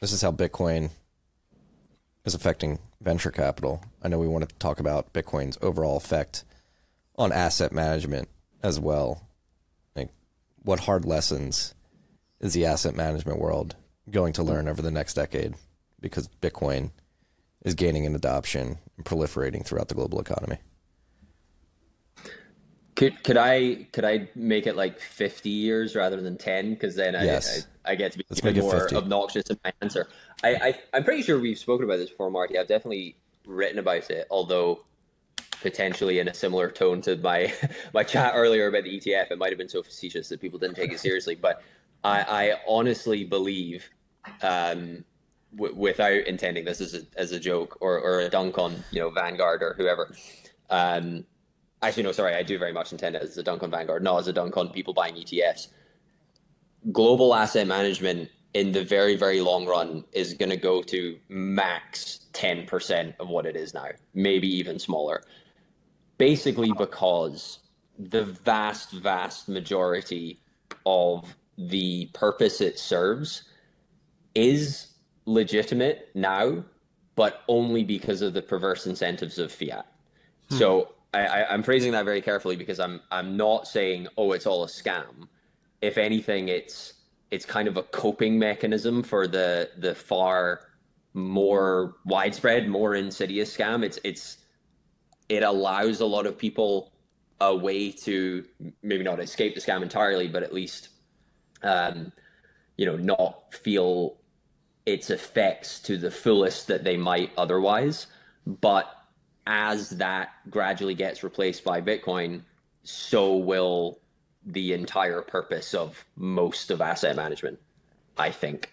this is how Bitcoin is affecting venture capital. I know we want to talk about Bitcoin's overall effect on asset management as well. Like, what hard lessons is the asset management world going to learn over the next decade because Bitcoin is gaining in adoption and proliferating throughout the global economy. Could could I could I make it like fifty years rather than ten? Because then I, yes. I, I get to be Let's even more 50. obnoxious in my answer. I, I I'm pretty sure we've spoken about this before, Marty. I've definitely written about it, although potentially in a similar tone to my [laughs] my chat earlier about the ETF. It might have been so facetious that people didn't take it seriously, but I, I honestly believe, um, w- without intending this as a, as a joke or, or a dunk on you know Vanguard or whoever. Um, actually, no, sorry, I do very much intend it as a dunk on Vanguard, not as a dunk on people buying ETFs. Global asset management in the very very long run is going to go to max 10% of what it is now, maybe even smaller. Basically, because the vast, vast majority of the purpose it serves is legitimate now, but only because of the perverse incentives of fiat. Hmm. So I, am phrasing that very carefully because I'm I'm not saying oh it's all a scam. If anything, it's it's kind of a coping mechanism for the the far more widespread, more insidious scam. It's it's it allows a lot of people a way to maybe not escape the scam entirely, but at least um, you know, not feel its effects to the fullest that they might otherwise. But as that gradually gets replaced by Bitcoin, so will the entire purpose of most of asset management, I think.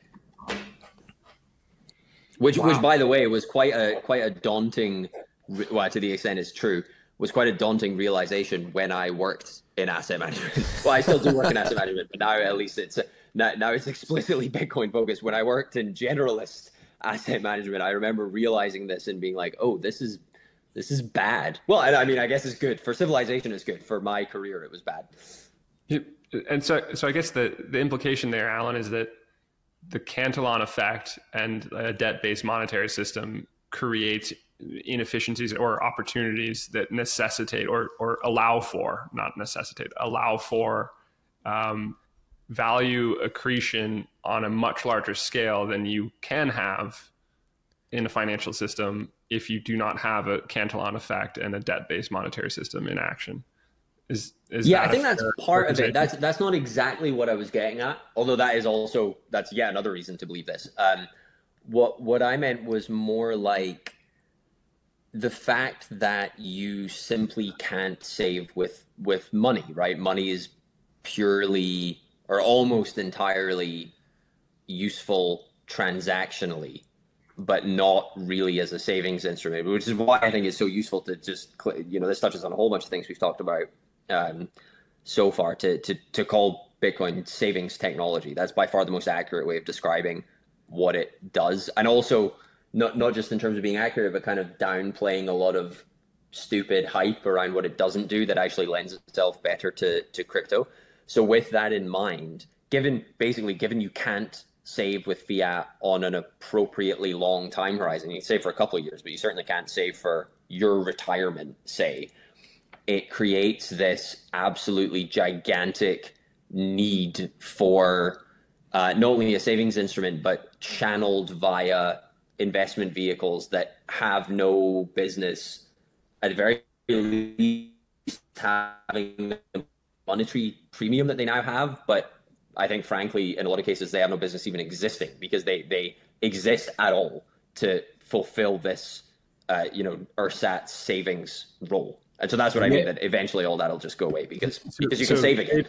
Which, wow. which, by the way, was quite a quite a daunting. Well, to the extent it's true, was quite a daunting realization when I worked in asset management. [laughs] well, I still do work in asset management, but now at least it's now, now it's explicitly [laughs] Bitcoin focused. When I worked in generalist asset management, I remember realizing this and being like, "Oh, this is this is bad." Well, I, I mean, I guess it's good for civilization. It's good for my career. It was bad. And so, so I guess the the implication there, Allen, is that the Cantillon effect and a debt based monetary system creates inefficiencies or opportunities that necessitate or or allow for not necessitate allow for um, value accretion on a much larger scale than you can have in a financial system if you do not have a Cantillon effect and a debt-based monetary system in action. Is, is yeah, I think that's part of it. That's that's not exactly what I was getting at. Although that is also that's yeah another reason to believe this. Um, what what I meant was more like the fact that you simply can't save with with money, right? Money is purely or almost entirely useful transactionally, but not really as a savings instrument, which is why I think it's so useful to just, you know, this touches on a whole bunch of things we've talked about um, so far to, to, to call Bitcoin savings technology. That's by far the most accurate way of describing what it does. And also, not, not just in terms of being accurate, but kind of downplaying a lot of stupid hype around what it doesn't do that actually lends itself better to, to crypto. So with that in mind, given basically given you can't save with fiat on an appropriately long time horizon, you can save for a couple of years, but you certainly can't save for your retirement, say, it creates this absolutely gigantic need for uh, not only a savings instrument, but channeled via investment vehicles that have no business at the very least having the monetary premium that they now have, but I think frankly, in a lot of cases, they have no business even existing because they they exist at all to fulfill this, uh, you know, URSAT savings role. And so that's what I mean. That eventually all that'll just go away because because you can so, save again.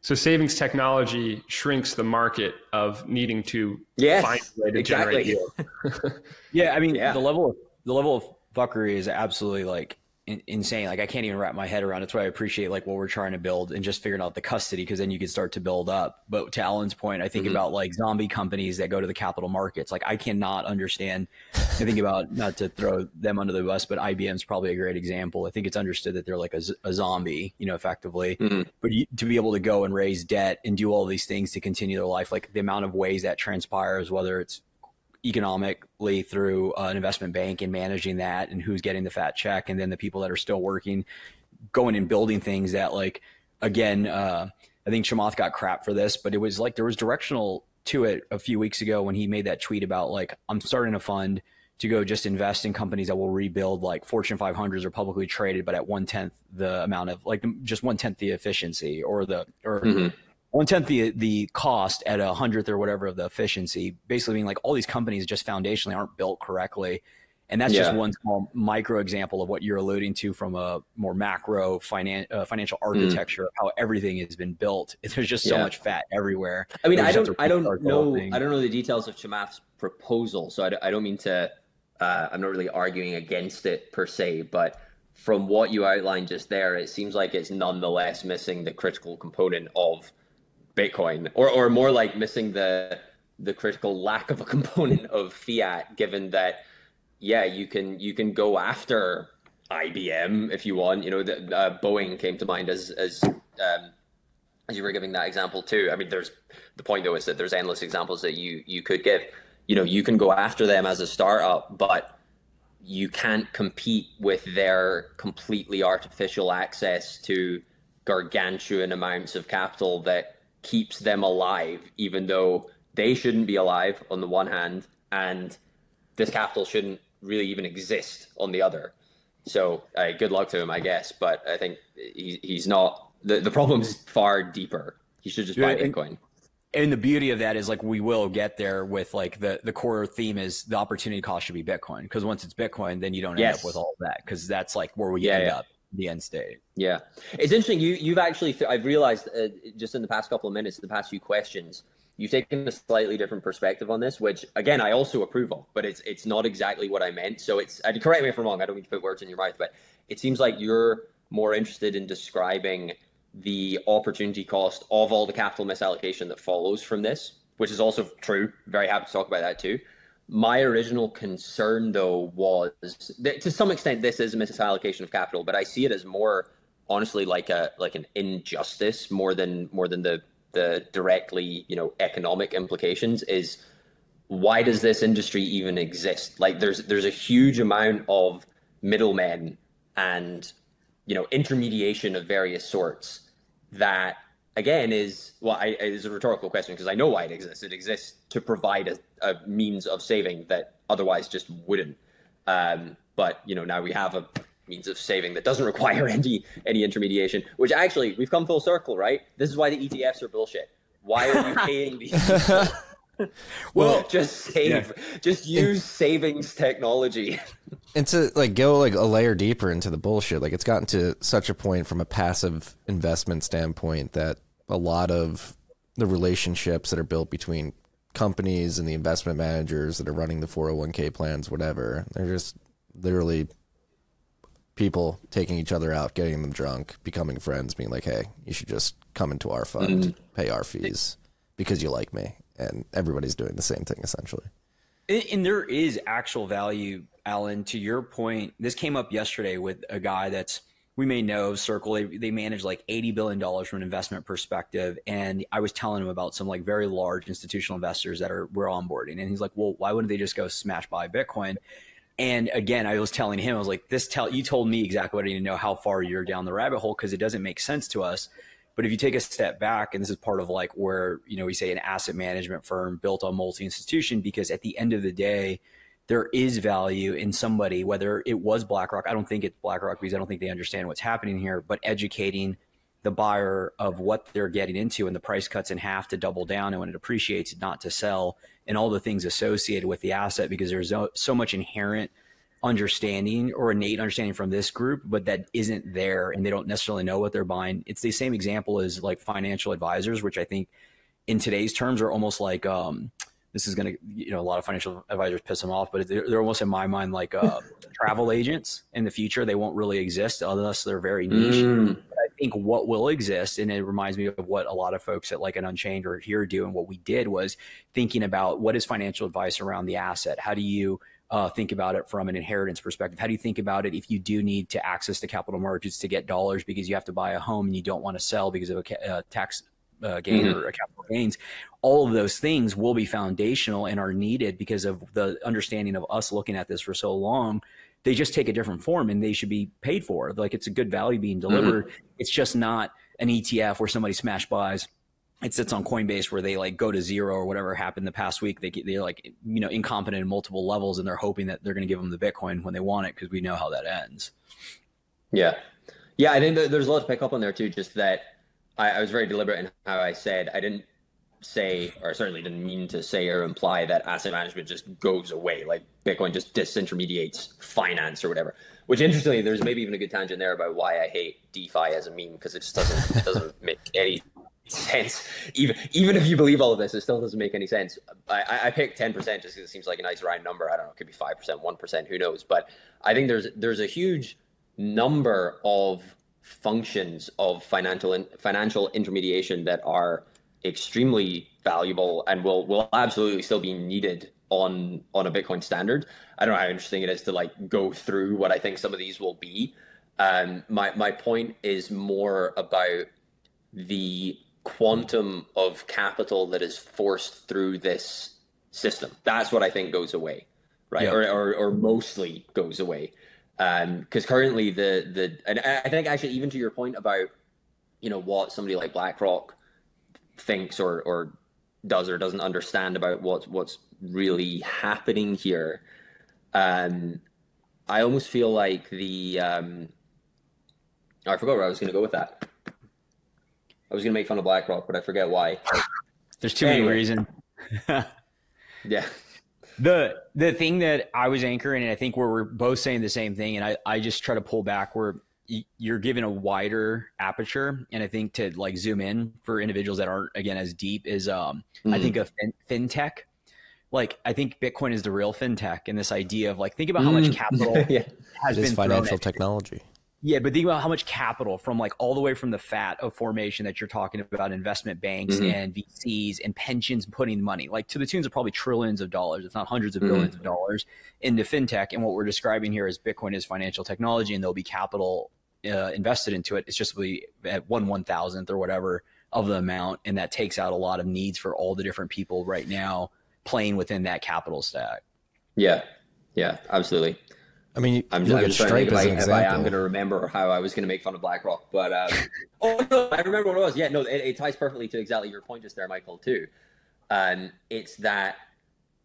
So savings technology shrinks the market of needing to yes, find a way to exactly. generate yield. [laughs] yeah, I mean yeah. the level of the level of fuckery is absolutely like insane. Like I can't even wrap my head around. It's why I appreciate like what we're trying to build and just figuring out the custody because then you can start to build up. But to Allen's point, I think mm-hmm. about like zombie companies that go to the capital markets. Like I cannot understand. I think about not to throw them under the bus, but IBM's probably a great example. I think it's understood that they're like a, a zombie, you know, effectively. Mm-hmm. But you, to be able to go and raise debt and do all these things to continue their life, like the amount of ways that transpires, whether it's economically through uh, an investment bank and managing that and who's getting the fat check and then the people that are still working going and building things that like again uh, i think chamath got crap for this but it was like there was directional to it a few weeks ago when he made that tweet about like i'm starting a fund to go just invest in companies that will rebuild like fortune 500s or publicly traded but at one tenth the amount of like just one tenth the efficiency or the or mm-hmm one tenth the the cost at a hundredth or whatever of the efficiency. Basically, being like all these companies just foundationally aren't built correctly, and that's yeah. just one small micro example of what you're alluding to from a more macro finan- uh, financial mm. architecture mm. how everything has been built. [laughs] There's just so yeah. much fat everywhere. I mean, I don't, I don't know, I don't know the details of Chamath's proposal, so I, I don't mean to. Uh, I'm not really arguing against it per se, but from what you outlined just there, it seems like it's nonetheless missing the critical component of Bitcoin, or or more like missing the the critical lack of a [laughs] component of fiat, given that yeah, you can you can go after IBM if you want. You know, the, uh, Boeing came to mind as as um, as you were giving that example too. I mean, there's the point though is that there's endless examples that you you could give. You know, you can go after them as a startup, but you can't compete with their completely artificial access to gargantuan amounts of capital that keeps them alive, even though they shouldn't be alive on the one hand, and this capital shouldn't really even exist on the other. So, uh, good luck to him, I guess. But I think he, he's not. The, the problem is far deeper. He should just buy yeah, Bitcoin. And, and the beauty of that is like we will get there with like the the core theme is the opportunity cost should be Bitcoin because once it's Bitcoin, then you don't end yes. up with all that because that's like where we yeah, end yeah. up the end state. Yeah, it's interesting. You you've actually I've realized uh, just in the past couple of minutes, the past few questions, you've taken a slightly different perspective on this, which again I also approve of, but it's it's not exactly what I meant. So it's uh, correct me if I'm wrong. I don't mean to put words in your mouth, but it seems like you're more interested in describing the opportunity cost of all the capital misallocation that follows from this, which is also true. Very happy to talk about that too. My original concern, though, was that to some extent this is a misallocation of capital, but I see it as more honestly like a like an injustice more than more than the the directly you know economic implications. Is why does this industry even exist? Like there's there's a huge amount of middlemen and you know intermediation of various sorts that again is well I, is a rhetorical question because I know why it exists. It exists to provide a, a means of saving that otherwise just wouldn't. Um, but you know now we have a means of saving that doesn't [laughs] require any any intermediation. Which actually we've come full circle, right? This is why the ETFs are bullshit. Why are you paying these? [laughs] well, well, [laughs] just save, yeah. just use savings technology. and to like go like a layer deeper into the bullshit, like it's gotten to such a point from a passive investment standpoint that a lot of the relationships that are built between companies and the investment managers that are running the 401k plans, whatever, they're just literally people taking each other out, getting them drunk, becoming friends, being like, "Hey, you should just come into our fund, mm-hmm. pay our fees because you like me." And everybody's doing the same thing essentially. And there is actual value, Allen. To your point, this came up yesterday with a guy that's we may know Circle. They, they manage like eighty billion dollars from an investment perspective, and I was telling him about some like very large institutional investors that are we're onboarding, and he's like, "Well, why wouldn't they just go smash buy Bitcoin?" And again, I was telling him, I was like, "This tell you told me exactly what I need to know how far you're down the rabbit hole because it doesn't make sense to us." But if you take a step back, and this is part of like where you know we say an asset management firm built on multi institution, because at the end of the day, there is value in somebody, whether it was BlackRock. I don't think it's BlackRock because I don't think they understand what's happening here, but educating the buyer of what they're getting into and the price cuts in half to double down and when it appreciates not to sell and all the things associated with the asset because there's so, much inherent understanding or innate understanding from this group but that isn't there and they don't necessarily know what they're buying it's the same example as like financial advisors which i think in today's terms are almost like um, this is going to, you know, a lot of financial advisors piss them off, but they're, they're almost in my mind like uh, [laughs] travel agents in the future. They won't really exist unless they're very niche. Mm. I think what will exist, and it reminds me of what a lot of folks at like an Unchained or here do, and what we did was thinking about what is financial advice around the asset. How do you uh, think about it from an inheritance perspective? How do you think about it if you do need to access the capital markets to get dollars because you have to buy a home and you don't want to sell because of a uh, tax uh, gain mm-hmm. or capital gains, all of those things will be foundational and are needed because of the understanding of us looking at this for so long. They just take a different form and they should be paid for. Like it's a good value being delivered. Mm-hmm. It's just not an ETF where somebody smash buys. It sits on Coinbase where they like go to zero or whatever happened the past week. They they're like you know incompetent in multiple levels and they're hoping that they're going to give them the Bitcoin when they want it because we know how that ends. Yeah, yeah. I think there's a lot to pick up on there too. Just that I, I was very deliberate in how I said I didn't say, or certainly didn't mean to say or imply that asset management just goes away, like Bitcoin just disintermediates finance or whatever. Which interestingly, there's maybe even a good tangent there about why I hate DeFi as a meme because it just doesn't it doesn't [laughs] make any sense. Even even if you believe all of this, it still doesn't make any sense. I, I picked ten percent just because it seems like a nice round number. I don't know, it could be five percent, one percent, who knows? But I think there's there's a huge number of functions of financial in, financial intermediation that are extremely valuable and will will absolutely still be needed on on a Bitcoin standard. I don't know how interesting it is to like go through what I think some of these will be. Um, my my point is more about the quantum of capital that is forced through this system. That's what I think goes away, right? Yeah. Or, or or mostly goes away because um, currently the the and I think actually even to your point about you know what somebody like BlackRock thinks or or does or doesn't understand about what's what's really happening here. Um, I almost feel like the um, oh, I forgot where I was going to go with that. I was going to make fun of BlackRock, but I forget why. [laughs] There's too anyway. many reasons. [laughs] yeah the the thing that I was anchoring, and I think where we're both saying the same thing, and I, I just try to pull back where you're given a wider aperture, and I think to like zoom in for individuals that aren't again as deep is um mm-hmm. I think of fin- fintech. Like I think Bitcoin is the real fintech, and this idea of like think about how much mm. [laughs] capital yeah. has been financial technology. Yeah, but think about how much capital from like all the way from the fat of formation that you're talking about investment banks mm-hmm. and VCs and pensions putting money, like to the tunes of probably trillions of dollars, if not hundreds of mm-hmm. billions of dollars into fintech. And what we're describing here is Bitcoin is financial technology and there'll be capital uh, invested into it. It's just be at one one thousandth or whatever of the amount. And that takes out a lot of needs for all the different people right now playing within that capital stack. Yeah, yeah, absolutely. I mean, I'm, look I'm just trying to Stripe think as if an I, I'm going to remember how I was going to make fun of BlackRock. But um, [laughs] oh no, I remember what it was. Yeah, no, it, it ties perfectly to exactly your point just there, Michael. Too. Um, it's that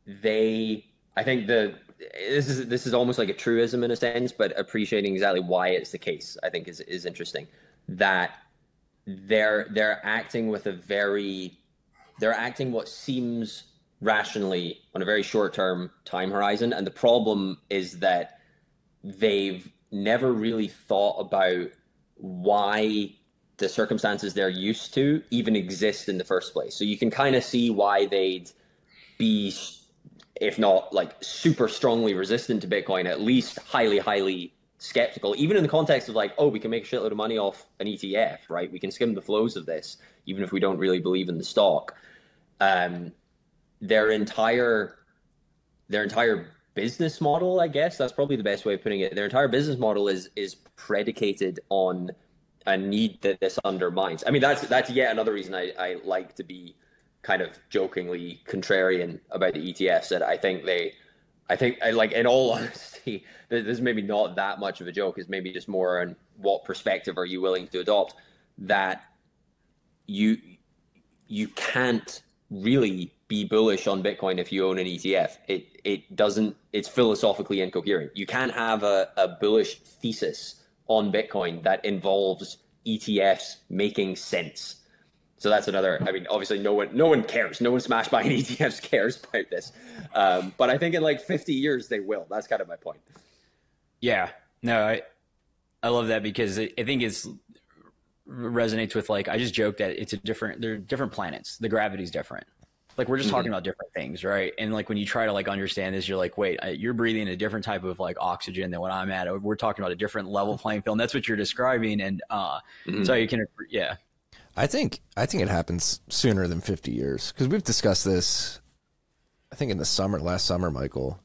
they. I think the this is this is almost like a truism in a sense, but appreciating exactly why it's the case, I think is is interesting. That they're they're acting with a very they're acting what seems rationally on a very short term time horizon, and the problem is that they've never really thought about why the circumstances they're used to even exist in the first place. So you can kind of see why they'd be, if not like super strongly resistant to Bitcoin, at least highly, highly skeptical, even in the context of like, oh, we can make a shitload of money off an ETF, right? We can skim the flows of this, even if we don't really believe in the stock. Um, their entire their entire business model, I guess that's probably the best way of putting it. Their entire business model is is predicated on a need that this undermines. I mean, that's that's yet another reason I, I like to be kind of jokingly contrarian about the ETFs. That I think they, I think I like in all [laughs] honesty, this is maybe not that much of a joke. Is maybe just more on what perspective are you willing to adopt. That you you can't really be bullish on Bitcoin if you own an ETF. It it doesn't. It's philosophically incoherent. You can't have a, a bullish thesis on Bitcoin that involves ETFs making sense. So that's another. I mean, obviously, no one no one cares. No one smashed by an ETFs cares [laughs] about this. Um, but I think in like 50 years they will. That's kind of my point. Yeah, no, I I love that because I think it's resonates with like I just joked that it's a different. They're different planets. The gravity's different. Like we're just talking about different things, right? And like when you try to like understand this, you're like, wait, you're breathing a different type of like oxygen than what I'm at. We're talking about a different level playing field. And that's what you're describing, and uh, so you can, yeah, I think I think it happens sooner than 50 years because we've discussed this. I think in the summer, last summer, Michael,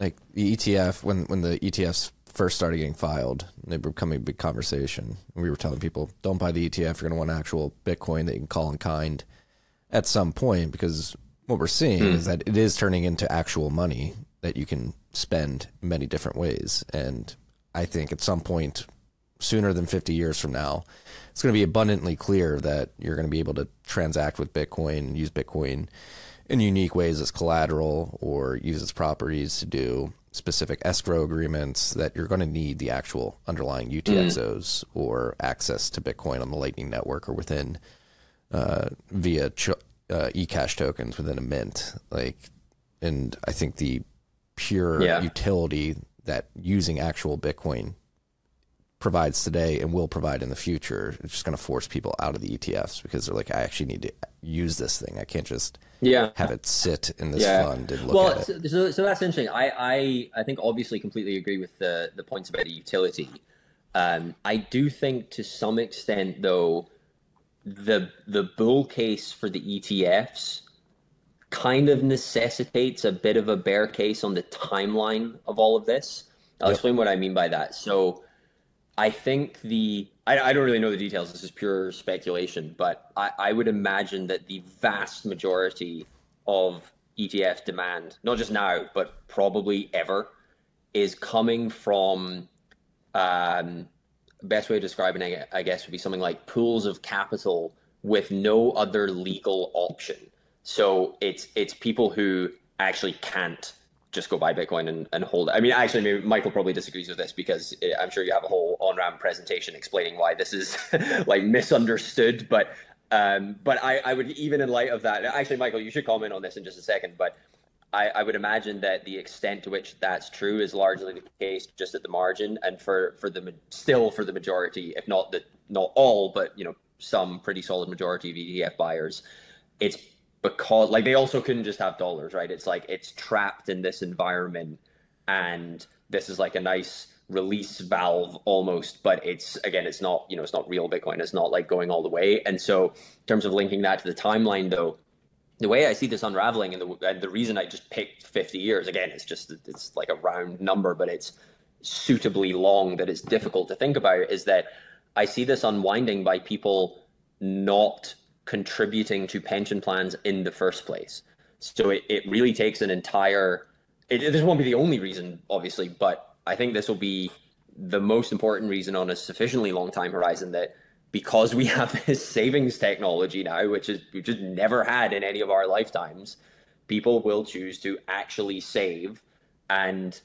like the ETF when when the ETFs first started getting filed, they were becoming a big conversation. We were telling people, don't buy the ETF. You're going to want actual Bitcoin that you can call in kind at some point because what we're seeing hmm. is that it is turning into actual money that you can spend many different ways. And I think at some point, sooner than 50 years from now, it's going to be abundantly clear that you're going to be able to transact with Bitcoin, use Bitcoin in unique ways as collateral or use its properties to do specific escrow agreements that you're going to need the actual underlying hmm. UTXOs or access to Bitcoin on the Lightning Network or within uh, via ch- uh, eCash tokens within a mint. Like, and I think the pure Yeah. utility that using actual Bitcoin provides today and will provide in the future, it's just going to force people out of the ETFs because they're like, I actually need to use this thing. I can't just Yeah. have it sit in this Yeah. fund and look well, at it. so, so, so that's interesting. I, I, I think obviously completely agree with the, the points about the utility. Um, I do think to some extent, though, the the bull case for the ETFs kind of necessitates a bit of a bear case on the timeline of all of this. I'll explain what I mean by that. So, I think the I, I don't really know the details. This is pure speculation, but I, I would imagine that the vast majority of ETF demand, not just now, but probably ever, is coming from um, best way of describing it, I guess, would be something like pools of capital with no other legal option. So it's it's people who actually can't just go buy Bitcoin and, and hold it. I mean, actually, maybe Michael probably disagrees with this because eh, I'm sure you have a whole Onramp presentation explaining why this is [laughs] like misunderstood. But um, but I, I would even in light of that, actually, Michael, you should comment on this in just a second. But I, I would imagine that the extent to which that's true is largely the case just at the margin, and for for the still for the majority, if not the not all, but you know some pretty solid majority of ETF buyers, it's because like they also couldn't just have dollars, right? It's like it's trapped in this environment, and this is like a nice release valve almost, but it's again, it's not you know it's not real Bitcoin. It's not like going all the way, and so in terms of linking that to the timeline, though the way I see this unraveling, and the and the reason I just picked 50 years again, it's just it's like a round number, but it's suitably long that it's difficult to think about. Is that I see this unwinding by people not contributing to pension plans in the first place. So it, it really takes an entire. It, this won't be the only reason, obviously, but I think this will be the most important reason on a sufficiently long time horizon that because we have [laughs] this savings technology now, which is we've just never had in any of our lifetimes, people will choose to actually save. And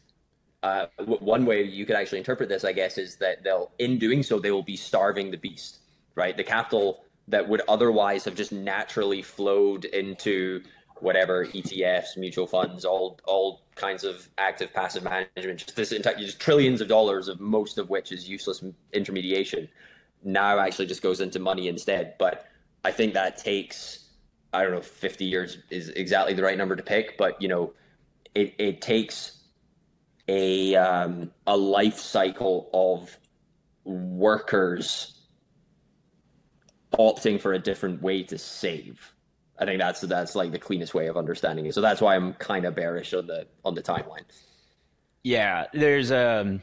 uh, one way you could actually interpret this, I guess, is that they'll, in doing so, they will be starving the beast, right? The capital that would otherwise have just naturally flowed into whatever ETFs, mutual funds, all all kinds of active passive management, just this entire just trillions of dollars of most of which is useless intermediation, now actually just goes into money instead. But I think that takes I don't know, 50 years is exactly the right number to pick, but you know, it, it takes a um, a life cycle of workers opting for a different way to save. I think that's that's like the cleanest way of understanding it. So that's why I'm kind of bearish on the on the timeline. Yeah, there's um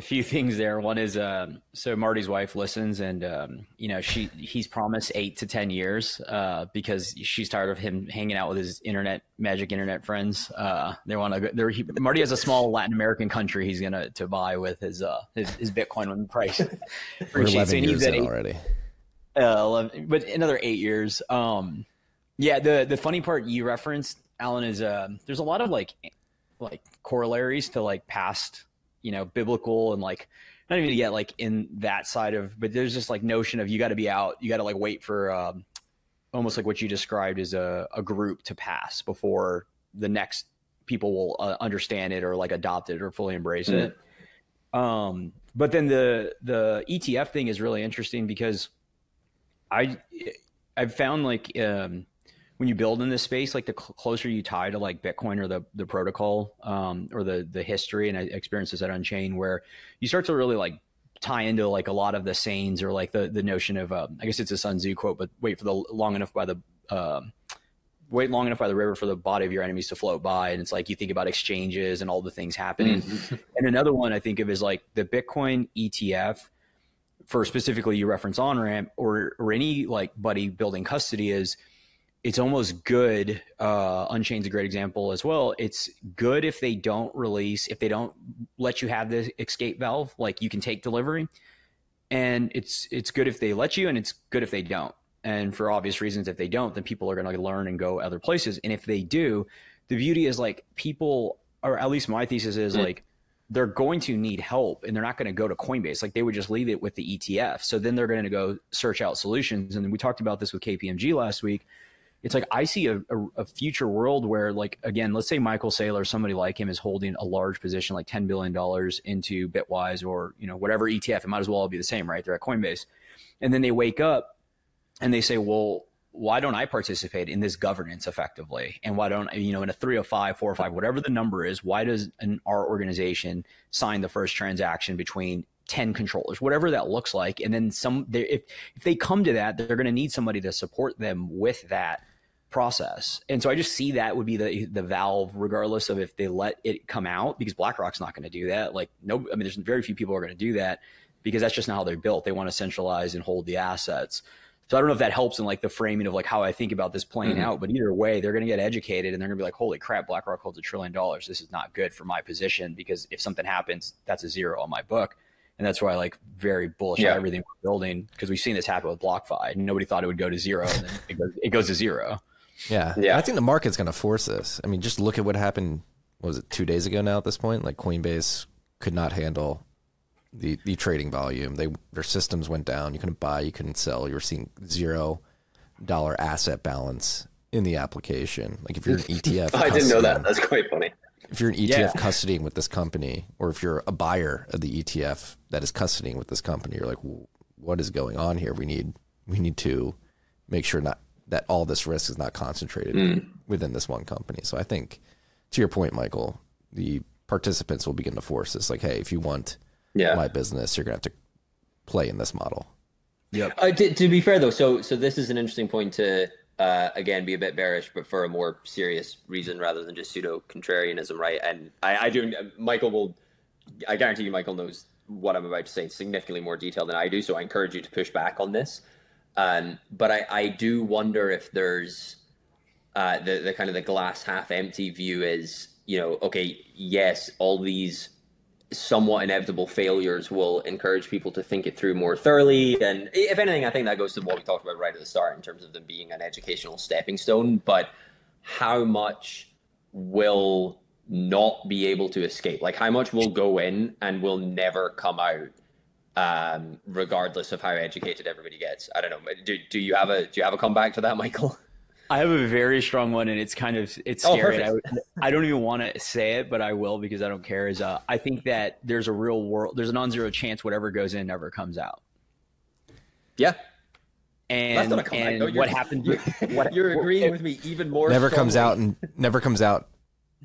a few [laughs] things there. One is um, so Marty's wife listens, and um, you know she he's promised eight to ten years uh, because she's tired of him hanging out with his internet magic internet friends. Uh, they want to. They're he, Marty has a small Latin American country he's gonna to buy with his uh, his, his Bitcoin when the price. [laughs] We're eleven years in eight, already. Uh, 11, but another eight years. Um, yeah. The the funny part you referenced, Allen, is uh, there's a lot of like like corollaries to like past you know biblical and like not even to get like in that side of but there's just like notion of you got to be out you got to like wait for um, almost like what you described as a, a group to pass before the next people will uh, understand it or like adopt it or fully embrace mm. it um but then the the etf thing is really interesting because i i've found like um when you build in this space, like the cl- closer you tie to like Bitcoin or the the protocol um, or the the history and experiences at Unchained, where you start to really like tie into like a lot of the sayings or like the the notion of uh, I guess it's a Sun Tzu quote, but wait for the long enough by the uh, wait long enough by the river for the body of your enemies to float by, and it's like you think about exchanges and all the things happening. Mm-hmm. [laughs] and another one I think of is like the Bitcoin ETF for specifically you reference Onramp or or any like buddy building custody is it's almost good. Uh, Unchained's a great example as well. It's good if they don't release, if they don't let you have the escape valve, like you can take delivery, and it's it's good if they let you, and it's good if they don't. And for obvious reasons, if they don't, then people are going to learn and go other places. And if they do, the beauty is like people, or at least my thesis is mm-hmm. like they're going to need help and they're not going to go to Coinbase. Like they would just leave it with the ETF. So then they're going to go search out solutions. And we talked about this with KPMG last week it's like I see a, a, a, future world where, like, again, let's say Michael Saylor, somebody like him, is holding a large position, like ten billion dollars into Bitwise or you know whatever ETF. It might as well all be the same, right? They're at Coinbase, and then they wake up and they say, well. Why don't I participate in this governance effectively? And why don't you know in a 305, 405, whatever the number is, why does an, our organization sign the first transaction between 10 controllers, whatever that looks like. And then some, if, if they come to that, they're going to need somebody to support them with that process. And so I just see that would be the the valve, regardless of if they let it come out, because BlackRock's not going to do that. Like no, I mean, there's very few people are going to do that because that's just not how they're built. They want to centralize and hold the assets. So I don't know if that helps in like the framing of like how I think about this playing mm-hmm. out. But either way, they're going to get educated and they're going to be like, "Holy crap, BlackRock holds a trillion dollars. This is not good for my position because if something happens, that's a zero on my book." And that's why I like very bullish yeah. on everything we're building because we've seen this happen with BlockFi. Nobody thought it would go to zero, and then it goes, it goes to zero. Yeah. Yeah. I think the market's going to force this. I mean, just look at what happened. What was it two days ago now at this point? Like Coinbase could not handle the the trading volume. They their systems went down. You couldn't buy. You couldn't sell. You were seeing zero dollar asset balance in the application. Like if you're an [laughs] ETF, I didn't know that. That's quite funny. If you're an ETF yeah. custodying with this company, or if you're a buyer of the ETF that is custodying with this company, you're like, what is going on here? We need we need to make sure not that all this risk is not concentrated mm. within this one company. So I think, to your point, Michael, the participants will begin to force this. Like, hey, if you want yeah. my business, you're gonna have to play in this model. Yep. Uh, to, to, be fair though, so so this is an interesting point to uh, again be a bit bearish, but for a more serious reason rather than just pseudo contrarianism, right? And I, I do. Michael will. I guarantee you, Michael knows what I'm about to say in significantly more detail than I do. So I encourage you to push back on this. Um, but I, I do wonder if there's uh, the the kind of the glass half empty view is you know okay yes all these somewhat inevitable failures will encourage people to think it through more thoroughly. And if anything i think that goes to what we talked about right at the start in terms of them being an educational stepping stone. But how much will not be able to escape? Like how much will go in and will never come out um, regardless of how educated everybody gets i don't know do, do you have a do you have a comeback to that michael I have a very strong one, and it's kind of it's Oh, scary. perfect. I, I don't even want to say it, but I will because I don't care. Is uh, I think that there's a real world, there's a non-zero chance whatever goes in never comes out. yeah And that's not a comeback and though. You're, what happened? you're, what, you're agreeing with me even more never comes out and never comes out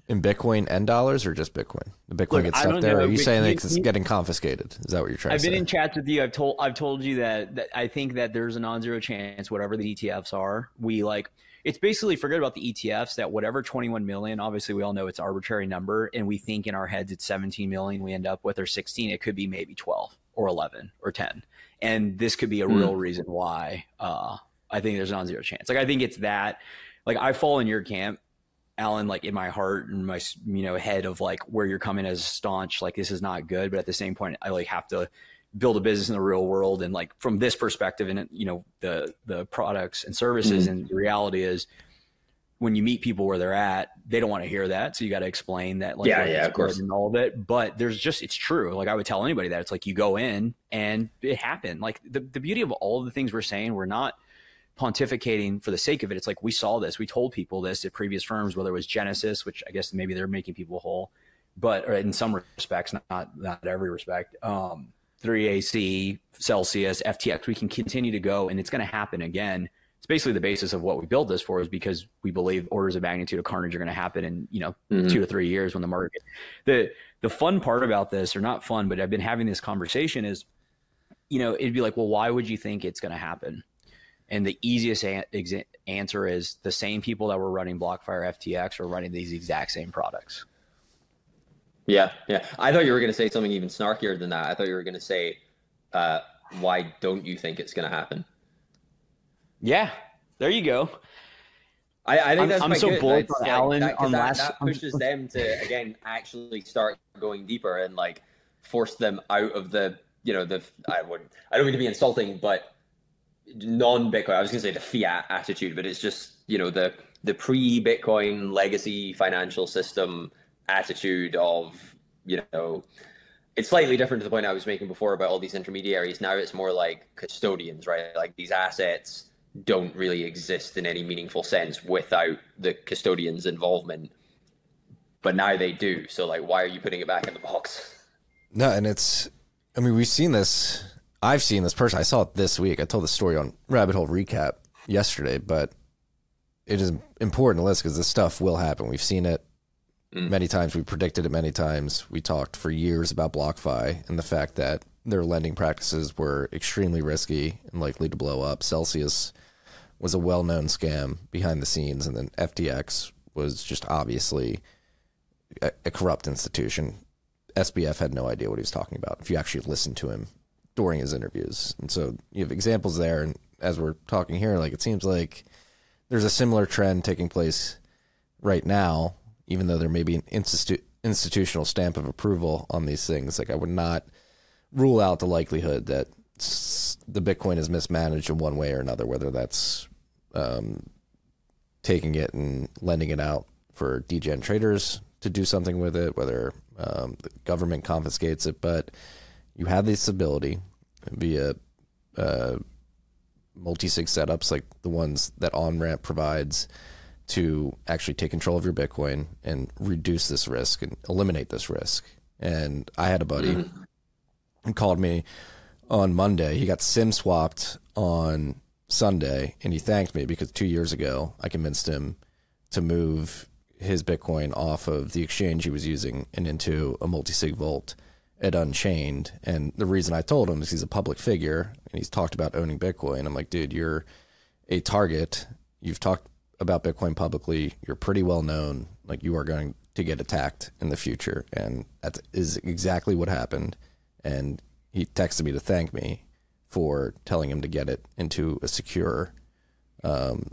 in Bitcoin and dollars or just Bitcoin? The Bitcoin Look, gets stuck there. know, Are you saying that it's getting confiscated? Is that what you're trying to I've to been say? in chats with you. I've told I've told you that, that I think that there's a non-zero chance whatever the ETFs are. We like it's basically forget about the ETFs that whatever 21 million. Obviously, we all know it's arbitrary number, and we think in our heads it's 17 million. We end up with or 16. It could be maybe 12 or 11 or 10, and this could be a real reason why uh, I think there's a non-zero chance. Like I think it's that. Like I fall in your camp. Allen, like in my heart and my you know head of like where you're coming as staunch, like this is not good. But at the same point, I like have to build a business in the real world. And like from this perspective and you know the the products and services mm-hmm. and the reality is when you meet people where they're at they don't want to hear that. So you got to explain that like Yeah, yeah, of course. and all of it. But there's just it's true. Like i would tell anybody that it's like you go in and it happened. Like the, the beauty of all of the things we're saying we're not pontificating for the sake of it it's like we saw this we told people this at previous firms whether it was genesis which i guess maybe they're making people whole but in some respects not not every respect um 3AC, Celsius, FTX, we can continue to go and it's going to happen again. It's basically the basis of what we build this for is because we believe orders of magnitude of carnage are going to happen in, you know, Mhm. two to three years when the market. The the fun part about this, or not fun, but I've been having this conversation is, you know, it'd be like, well, why would you think it's going to happen? And the easiest a- exa- answer is the same people that were running BlockFire FTX are running these exact same products. Yeah, yeah. I thought you were going to say something even snarkier than that. I thought you were going to say, uh, "Why don't you think it's going to happen?" Yeah, there you go. I, I think I'm- that's I'm so good. bullish on like- Allen that, on that, last- that pushes them to again actually start going deeper and like force them out of the you know the I would I don't mean to be insulting, but non-Bitcoin. I was going to say the fiat attitude, but it's just you know the the pre-Bitcoin legacy financial system attitude of you know it's slightly different to the point I was making before about all these intermediaries. Now it's more like custodians, right? Like these assets don't really exist in any meaningful sense without the custodian's involvement. But now they do. So like why are you putting it back in the box? No, and it's. I mean, we've seen this. I've seen this person. I saw it this week. I told the story on Rabbit Hole Recap yesterday, but it is important to listen because this stuff will happen. We've seen it Mm. many times. We predicted it many times. We talked for years about BlockFi and the fact that their lending practices were extremely risky and likely to blow up. Celsius was a well-known scam behind the scenes, and then FTX was just obviously a, a corrupt institution. SBF had no idea what he was talking about if you actually listened to him during his interviews. And so you have examples there. And as we're talking here, like it seems like there's a similar trend taking place right now, even though there may be an institu- institutional stamp of approval on these things. Like I would not rule out the likelihood that the Bitcoin is mismanaged in one way or another, whether that's um, taking it and lending it out for degen traders to do something with it, whether um, the government confiscates it. But you have this ability via uh, multi-sig setups like the ones that OnRamp provides to actually take control of your Bitcoin and reduce this risk and eliminate this risk. And I had a buddy who called me on Monday. He got SIM swapped on Sunday, and he thanked me because two years ago I convinced him to move his Bitcoin off of the exchange he was using and into a multi-sig vault at Unchained. And the reason I told him is he's a public figure and he's talked about owning Bitcoin. I'm like, dude, you're a target. You've talked about Bitcoin publicly. You're pretty well known. Like you are going to get attacked in the future, and that is exactly what happened. And he texted me to thank me for telling him to get it into a secure, um,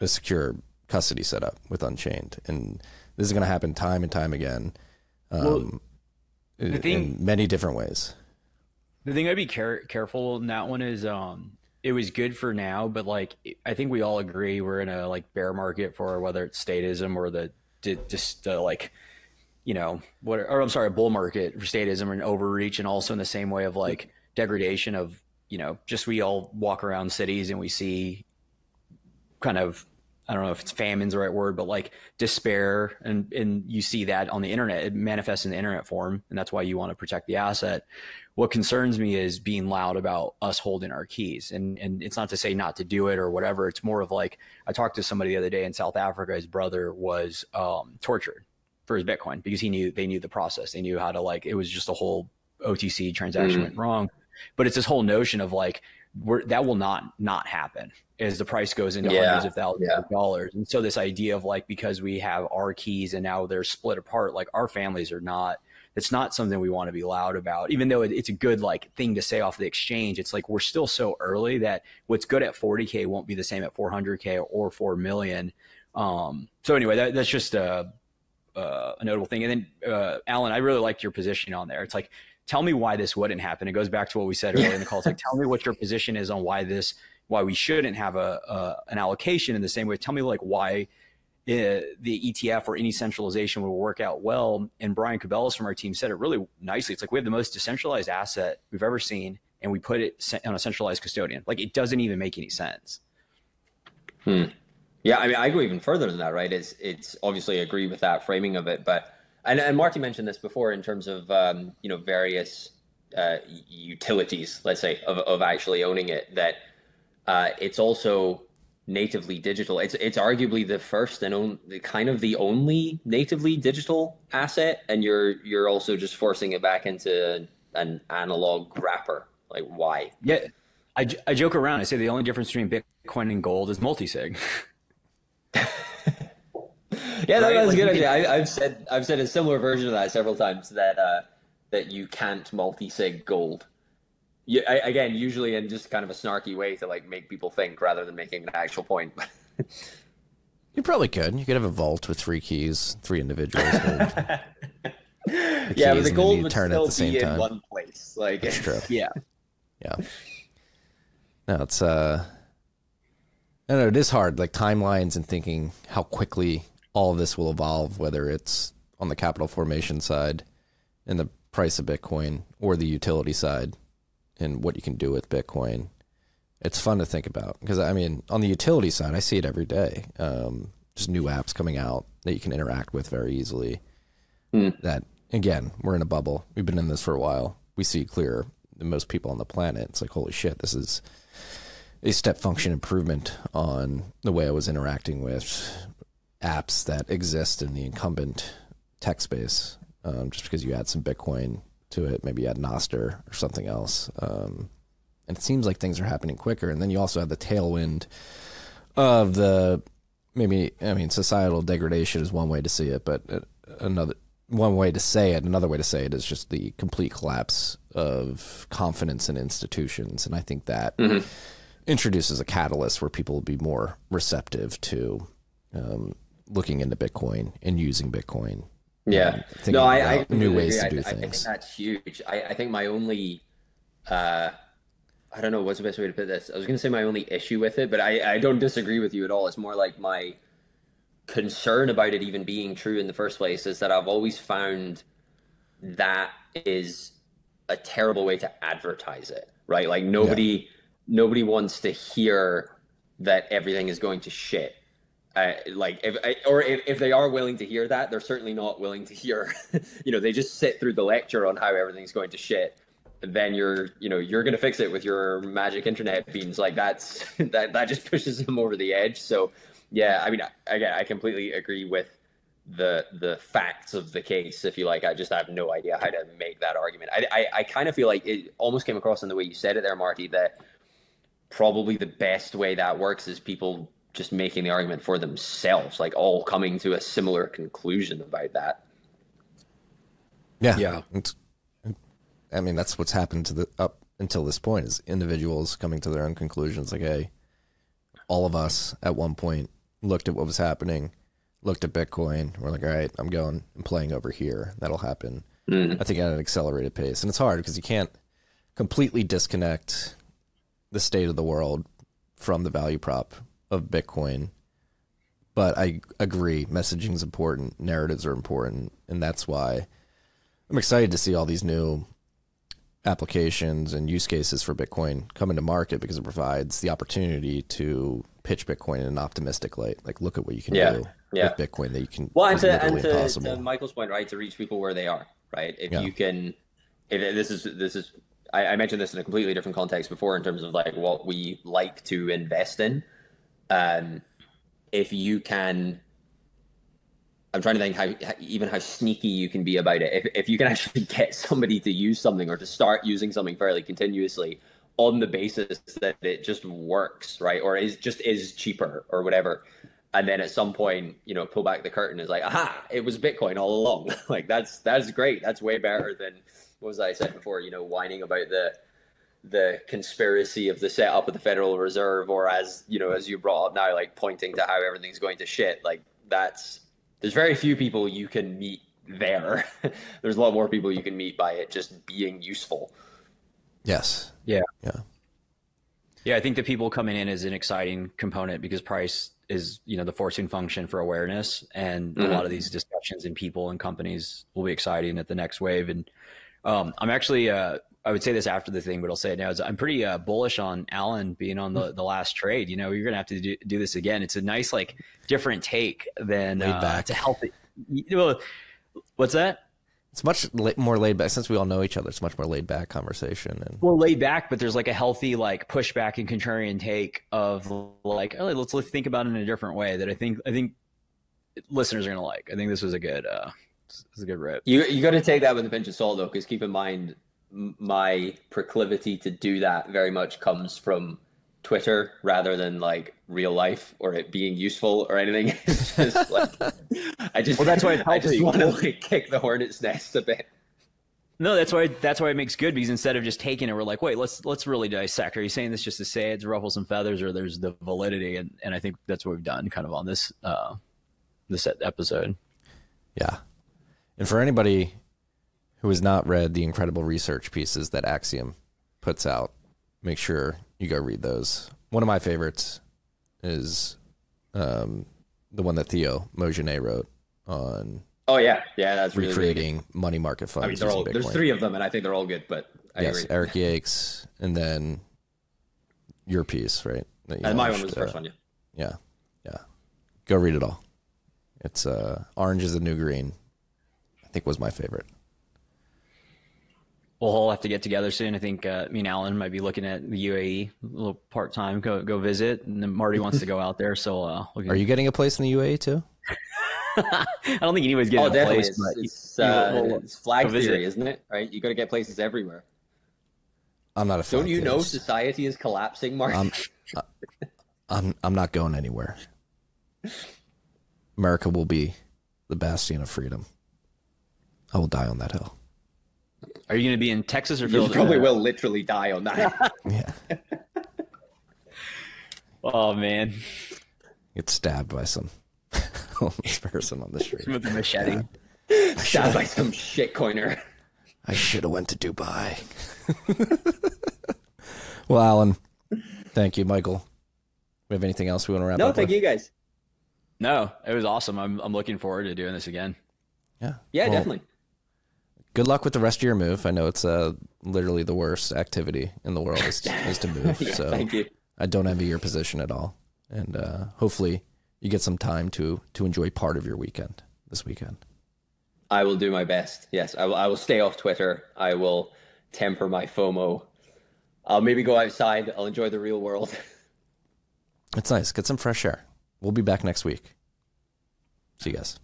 a secure custody setup with Unchained, and this is going to happen time and time again, um, Well, the thing- in many different ways. The thing I'd be care- careful in that one is, um, it was good for now, but like I think we all agree we're in a like bear market for whether it's statism or the just uh, like you know what or I'm sorry, a bull market for statism and overreach, and also in the same way of like degradation of you know just we all walk around cities and we see kind of I don't know if it's famine's the right word, but like despair, and and you see that on the internet. It manifests in the internet form, and that's why you want to protect the asset. What concerns me is being loud about us holding our keys, and and it's not to say not to do it or whatever. It's more of like I talked to somebody the other day in South Africa. His brother was um, tortured for his Bitcoin because he knew they knew the process. They knew how to like it was just a whole OTC transaction went wrong. But it's this whole notion of like we're, that will not not happen as the price goes into Yeah. hundreds of thousands Yeah. of dollars. And so this idea of like because we have our keys and now they're split apart, like our families are not. It's not something we want to be loud about, even though it- it's a good like thing to say off the exchange. It's like we're still so early that what's good at 40k won't be the same at 400k or 4 million. Um, so anyway, that, that's just a, a notable thing. And then uh, Allen, I really liked your position on there. It's like tell me why this wouldn't happen. It goes back to what we said earlier in the call. It's like tell me what your [laughs] position is on why this why we shouldn't have a, a an allocation in the same way. Tell me like why uh, the ETF or any centralization will work out well. And Brian Cubellis from our team said it really nicely. It's like we have the most decentralized asset we've ever seen, and we put it on a centralized custodian. Like it doesn't even make any sense. Hmm. Yeah, I mean, I go even further than that, right? It's it's obviously agree with that framing of it, but and and Marty mentioned this before in terms of um, you know various uh, utilities, let's say, of of actually owning it. That uh, it's also natively digital. It's it's arguably the first and on, kind of the only natively digital asset, and you're you're also just forcing it back into an analog wrapper. Like why? Yeah, I, I joke around. I say the only difference between Bitcoin and gold is multisig. [laughs] Yeah, that, Right? that's Like, good. Idea. Can- I, I've said I've said a similar version of that several times. That uh, that you can't multi-sig gold. Yeah, I, again, usually in just kind of a snarky way to like make people think rather than making an actual point. [laughs] You probably could. You could have a vault with three keys, three individuals. [laughs] the yeah, but the gold would turn still at the same be in time. one place. Like That's true. [laughs] yeah. Yeah. No, it's uh I don't know, it is hard, like timelines and thinking how quickly all of this will evolve, whether it's on the capital formation side and the price of Bitcoin or the utility side and what you can do with Bitcoin. It's fun to think about because I mean, on the utility side, I see it every day. Um, just new apps coming out that you can interact with very easily. That again, we're in a bubble. We've been in this for a while. We see it clearer than most people on the planet. It's like, holy shit, this is a step function improvement on the way I was interacting with apps that exist in the incumbent tech space. Um, just because you add some Bitcoin to it, maybe add Nostr or something else. Um, and it seems like things are happening quicker. And then you also have the tailwind of the maybe I mean societal degradation is one way to see it, but uh, another one way to say it, another way to say it is just the complete collapse of confidence in institutions, and I think that introduces a catalyst where people will be more receptive to um, looking into Bitcoin and using Bitcoin. Yeah. thinking No, I, I new ways to agree. do I, I think things. that's huge. I, I think my only, uh, I don't know what's the best way to put this. I was going to say my only issue with it, but I, I don't disagree with you at all. It's more like my concern about it even being true in the first place is that I've always found that is a terrible way to advertise it, right? Like nobody, nobody wants to hear that everything is going to shit. Like if or if, if they are willing to hear that, they're certainly not willing to hear. [laughs] you know, they just sit through the lecture on how everything's going to shit. And then you're, you know, you're gonna fix it with your magic internet beans. Like that's [laughs] that that just pushes them over the edge. So, yeah, I mean, again, I completely agree with the the facts of the case. If you like, I just have no idea how to make that argument. I I, I kind of feel like it almost came across in the way you said it there, Marty, that probably the best way that works is people just making the argument for themselves, like all coming to a similar conclusion about that. Yeah, Yeah. It's, I mean, that's what's happened to the up until this point is individuals coming to their own conclusions. Like, hey, all of us at one point looked at what was happening, looked at Bitcoin. We're like, all right, I'm going and playing over here. That'll happen. Mm-hmm. I think at an accelerated pace, and it's hard because you can't completely disconnect the state of the world from the value prop of Bitcoin. But I agree, messaging is important, narratives are important, and that's why I'm excited to see all these new applications and use cases for Bitcoin come into market because it provides the opportunity to pitch Bitcoin in an optimistic light. Like, look at what you can Yeah, do yeah. with Bitcoin that you can. Well, and to, and to, to Michael's point, right, to reach people where they are, right? If Yeah. you can, if this is this is, I, I mentioned this in a completely different context before in terms of like what we like to invest in. Um, if you can, I'm trying to think how, even how sneaky you can be about it. If if you can [laughs] actually get somebody to use something or to start using something fairly continuously on the basis that it just works, right, or is just is cheaper or whatever and then at some point, you know, pull back the curtain is like, aha, it was Bitcoin all along. [laughs] like that's that's great. That's way better than what was I said before, you know, whining about the the conspiracy of the setup of the Federal Reserve or as, you know, as you brought up now, like pointing to how everything's going to shit. Like that's there's very few people you can meet there. [laughs] there's a lot more people you can meet by it just being useful. yes. Yeah. Yeah. Yeah, I think the people coming in is an exciting component because price is, you know, the forcing function for awareness, and a lot of these discussions and people and companies will be exciting at the next wave. And um, I'm actually, uh, I would say this after the thing, but I'll say it now. Is I'm pretty uh, bullish on Allen being on the, the last trade. You know, you're gonna have to do, do this again. It's a nice, like, different take than uh, to help it. Well, what's that? It's much la- more laid back since we all know each other. It's much more laid back conversation, and well laid back, but there's like a healthy like pushback and contrarian take of like, oh, let's let's think about it in a different way that I think I think listeners are gonna like. I think this was a good uh this was a good rip. You you got to take that with a pinch of salt though, because keep in mind m- my proclivity to do that very much comes from Twitter rather than like real life or it being useful or anything. [laughs] It's just like I just Well, that's why I just want to like kick the hornet's nest a bit. No, that's why that's why it makes good because instead of just taking it, we're like, wait, let's let's really dissect. Are you saying this just to say it to ruffle some feathers, or there's the validity? And and I think that's what we've done kind of on this uh this episode. yeah. And for anybody who has not read the incredible research pieces that Axiom puts out, make sure you go read those. One of my favorites is um, the one that Theo Mogenet wrote on Oh yeah, yeah, that's really, really recreating money market funds. I mean, all, there's three of them, and I think they're all good. But I yes, agree. Eric Yakes, and then your piece, right? and my one was the first uh, one. Yeah. Yeah, yeah. Go read it all. It's uh, orange is the new green. I think was my favorite. We'll all have to get together soon. I think uh, me and Allen might be looking at the UAE a little part time. Go go visit, and then Marty wants to go out there. So uh, we'll Are you getting a place in the UAE too? [laughs] I don't think anybody's getting Oh, a place, It's, but it's, you- you- uh, we'll- it's flag go visit. theory, isn't it? Right? You got to get places everywhere. I'm not a. Don't flag you know society is collapsing, Marty? I'm, I'm I'm not going anywhere. America will be the bastion of freedom. I will die on that hill. Are you going to be in Texas or you probably will literally die on that. [laughs] Yeah, Oh man, get stabbed by some [laughs] homeless person on the street. with the machete. Stabbed by some shitcoiner. I should have went to Dubai. [laughs] well, Allen, thank you, Michael. We have anything else we want to wrap No, up No, thank with? you guys. No, it was awesome. I'm I'm looking forward to doing this again. Yeah, Yeah, Well, definitely. Good luck with the rest of your move. I know it's uh, literally the worst activity in the world is, [laughs] is to move. Yeah, so thank you. I don't envy your position at all, and uh, hopefully you get some time to to enjoy part of your weekend this weekend. I will do my best. Yes, I will. I will stay off Twitter. I will temper my FOMO. I'll maybe go outside. I'll enjoy the real world. [laughs] It's nice. Get some fresh air. We'll be back next week. See you guys.